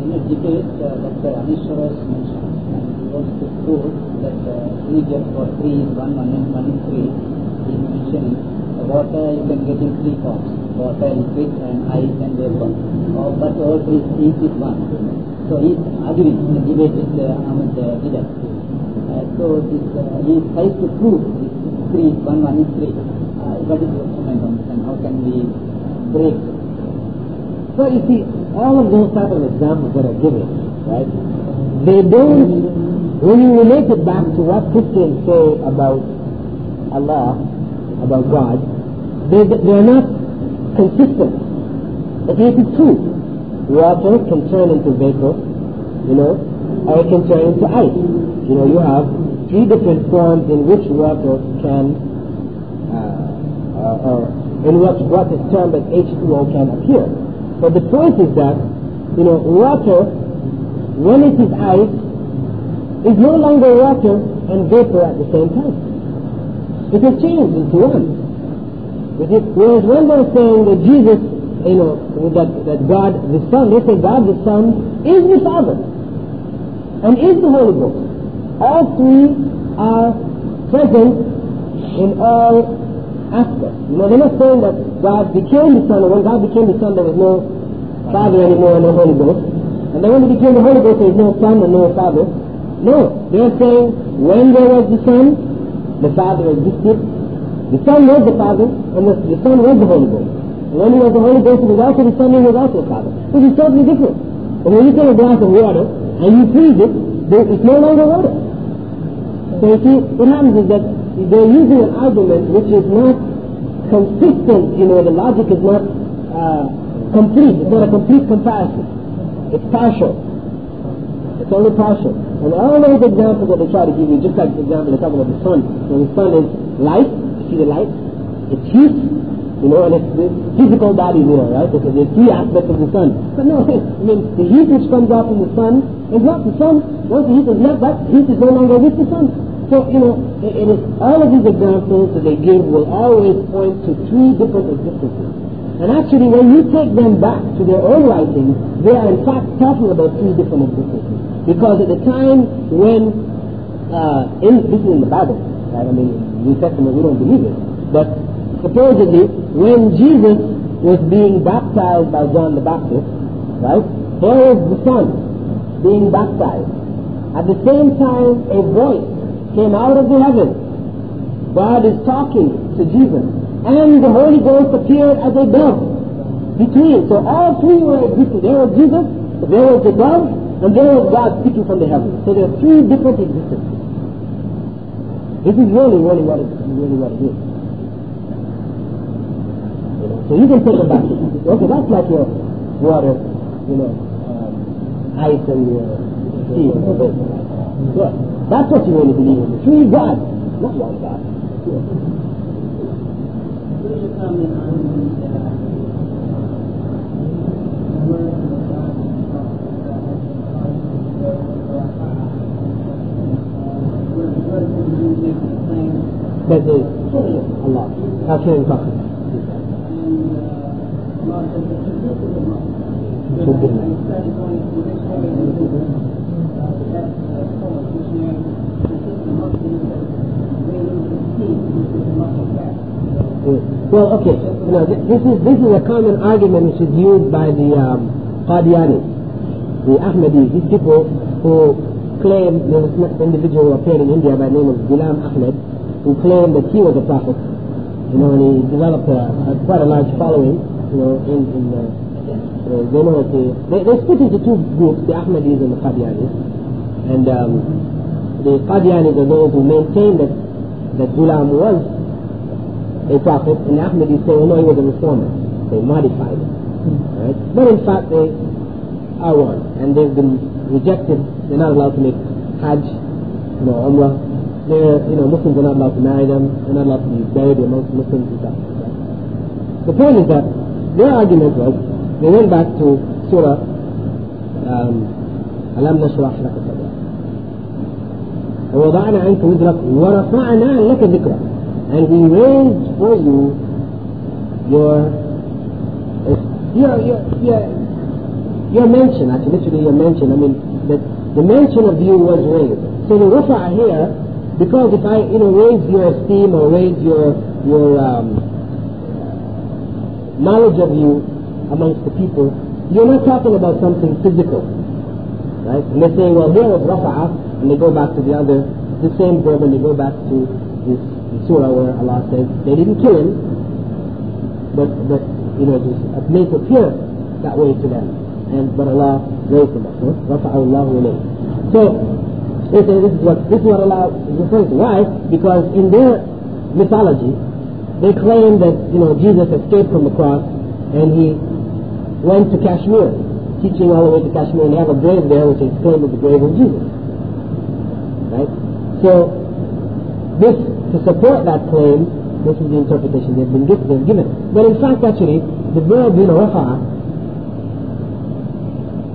in a debate uh, Dr. Anis Shorrosh mentioned, he wants to prove that uh, Egypt for three is one, one, and one is three. He is the water you can get in three forms, water, liquid, and ice and vapor. Uh, but all three each is one. So he is arguing in the debate with uh, Ahmed uh, Deedat. Uh, so this, uh, he tries to prove this three is one, one is three. Uh, what is your comment on this and how can we break So you see, all of those type of examples that are given, right, they don't, when you relate it back to what Christians say about Allah, about God, they, they're not consistent. But it is true. Water can turn into vapor, you know, or it can turn into ice. You know, you have three different forms in which water can, uh, uh, or in which what is termed as H2O can appear. But the point is that, you know, water, when it is ice, is no longer water and vapor at the same time. It has changed into one. Whereas when they're saying that Jesus, you know, that, that God the Son, they say God the Son is the Father and is the Holy Ghost. All three are present in all aspects. You know, they're not saying that God became the Son, and when God became the Son, there was no Father anymore and no Holy Ghost. And then when he became the Holy Ghost, there was no Son and no Father. No, they're saying when there was the Son, the Father existed. The Son was the Father, and the, the Son was the Holy Ghost. And when he was the Holy Ghost, he was also the Son, and he was also the Father. Which is totally different. But when you take a glass of water and you freeze it, it's no longer water. So you see, what happens is that they're using an argument which is not consistent, you know, the logic is not uh, complete, it's not a complete comparison. it's partial. It's only partial. And all those examples that they try to give you, just like the example they're about the sun. When the sun is light, the light? It's heat, you know, and it's the physical body there, right? Because there's three aspects of the sun. But no, I mean, the heat which comes out from the sun is not the sun. Once the heat is left, that heat is no longer with the sun. So, you know, it, is, all of these examples that they give will always point to three different existences. And actually, when you take them back to their own writings, they are in fact talking about three different existences. Because at the time when, uh, in, this is in the Bible? I mean, New Testament, we don't believe it. But supposedly, when Jesus was being baptized by John the Baptist, right? There was the Son being baptized. At the same time, a voice came out of the heavens. God is talking to Jesus. And the Holy Ghost appeared as a dove between. So all three were existing. There was Jesus, there was the dove, and there was God speaking from the heavens. So there are three different existences. This is really, really what it, really what it is. So you can take it back. Okay, that's like your water, you know, um, ice and your sea. Yeah, that's what you really believe in. Three gods, not one God. Is Allah. I can't talk. Well, okay. Th- this is this is a common argument which is used by the um, Qadianis, the Ahmadis, these people who claim there was an individual who appeared in India by the name of Ghulam Ahmed, who claimed that he was a prophet. You know, and he developed a, a quite a large following. You know, in in uh, they know they they split into two groups, the Ahmadis and the Qadianis, and um, the Qadianis are those who maintain that that Ghulam was a prophet, and the Ahmadis say, oh no, he was a reformer. They modified it. Right? But in fact, they are one, and they've been rejected. They're not allowed to make Hajj, you know, Umrah. They're, you know, Muslims are not allowed to marry them. They're not allowed to be buried amongst Muslims and stuff like that. The point is that their argument was, they went back to Surah um, ألم نشرح لك صدرك ووضعنا عنك وزرك ورفعنا لك ذكرك and we raised for you your your your your, your mention, actually literally your mention. I mean the the mention of you was raised. So the rafa here, because if I you know raise your esteem or raise your your um, knowledge of you amongst the people, you're not talking about something physical. Right? And they're saying, well, here was rafa'a, and they go back to the other, the same verb, and they go back to this surah where Allah says they didn't kill him, but but you know just made it appear that way to them, and but Allah raised him up. Allah ilayhi. So they say this is what this is what Allah is referring to. Why? Because in their mythology, they claim that you know Jesus escaped from the cross and he went to Kashmir, teaching all the way to Kashmir, and they have a grave there which is claimed as the grave of Jesus. Right? So this to support that claim, this is the interpretation they've been given. But in fact, actually, the verb you know,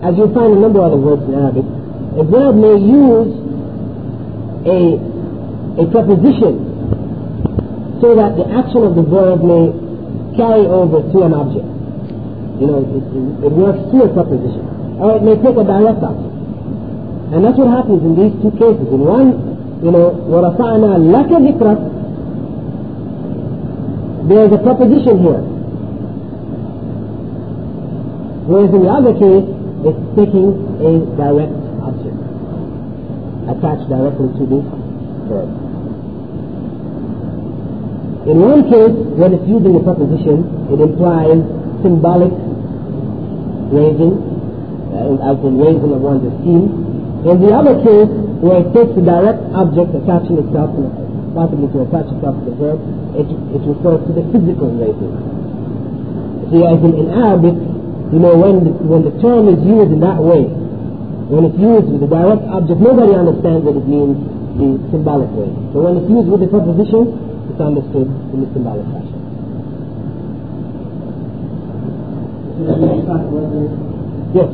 as you find a number of other words in Arabic, a verb may use a a preposition so that the action of the verb may carry over to an object. You know, it, it, it works through a preposition. Or it may take a direct object. And that's what happens in these two cases. In one, you know, وَرَفَعْنَا لَكَ ذِكْرَكَ There's a preposition here. Whereas in the other case, it's taking a direct object attached directly to the verb. In one case, when it's using a preposition, it implies symbolic raising, uh, as in raising of one's esteem. In the other case, where it takes the direct object attaching itself to, possibly to attach itself to the verb, it, it refers to the physical raising. See, as in, in Arabic, you know, when the, when the term is used in that way, when it's used with the direct object, nobody understands what it means the symbolic way. But when it's used with the preposition, it's understood in the symbolic fashion. Yes.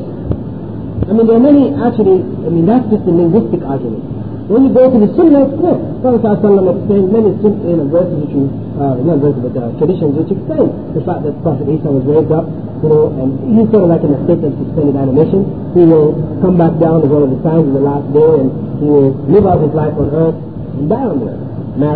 I mean, there are many actually, I mean, that's just a linguistic argument. When you go to the Sunnah, it's clear. Prophet ﷺ explained many you know, verses which you, uh, not verses, but uh, traditions which explain the fact that Prophet Isa was raised up, you know, and he's sort of like in a state of suspended animation. He will come back down as one of the signs of the last day, and he will live out his life on earth and die on earth.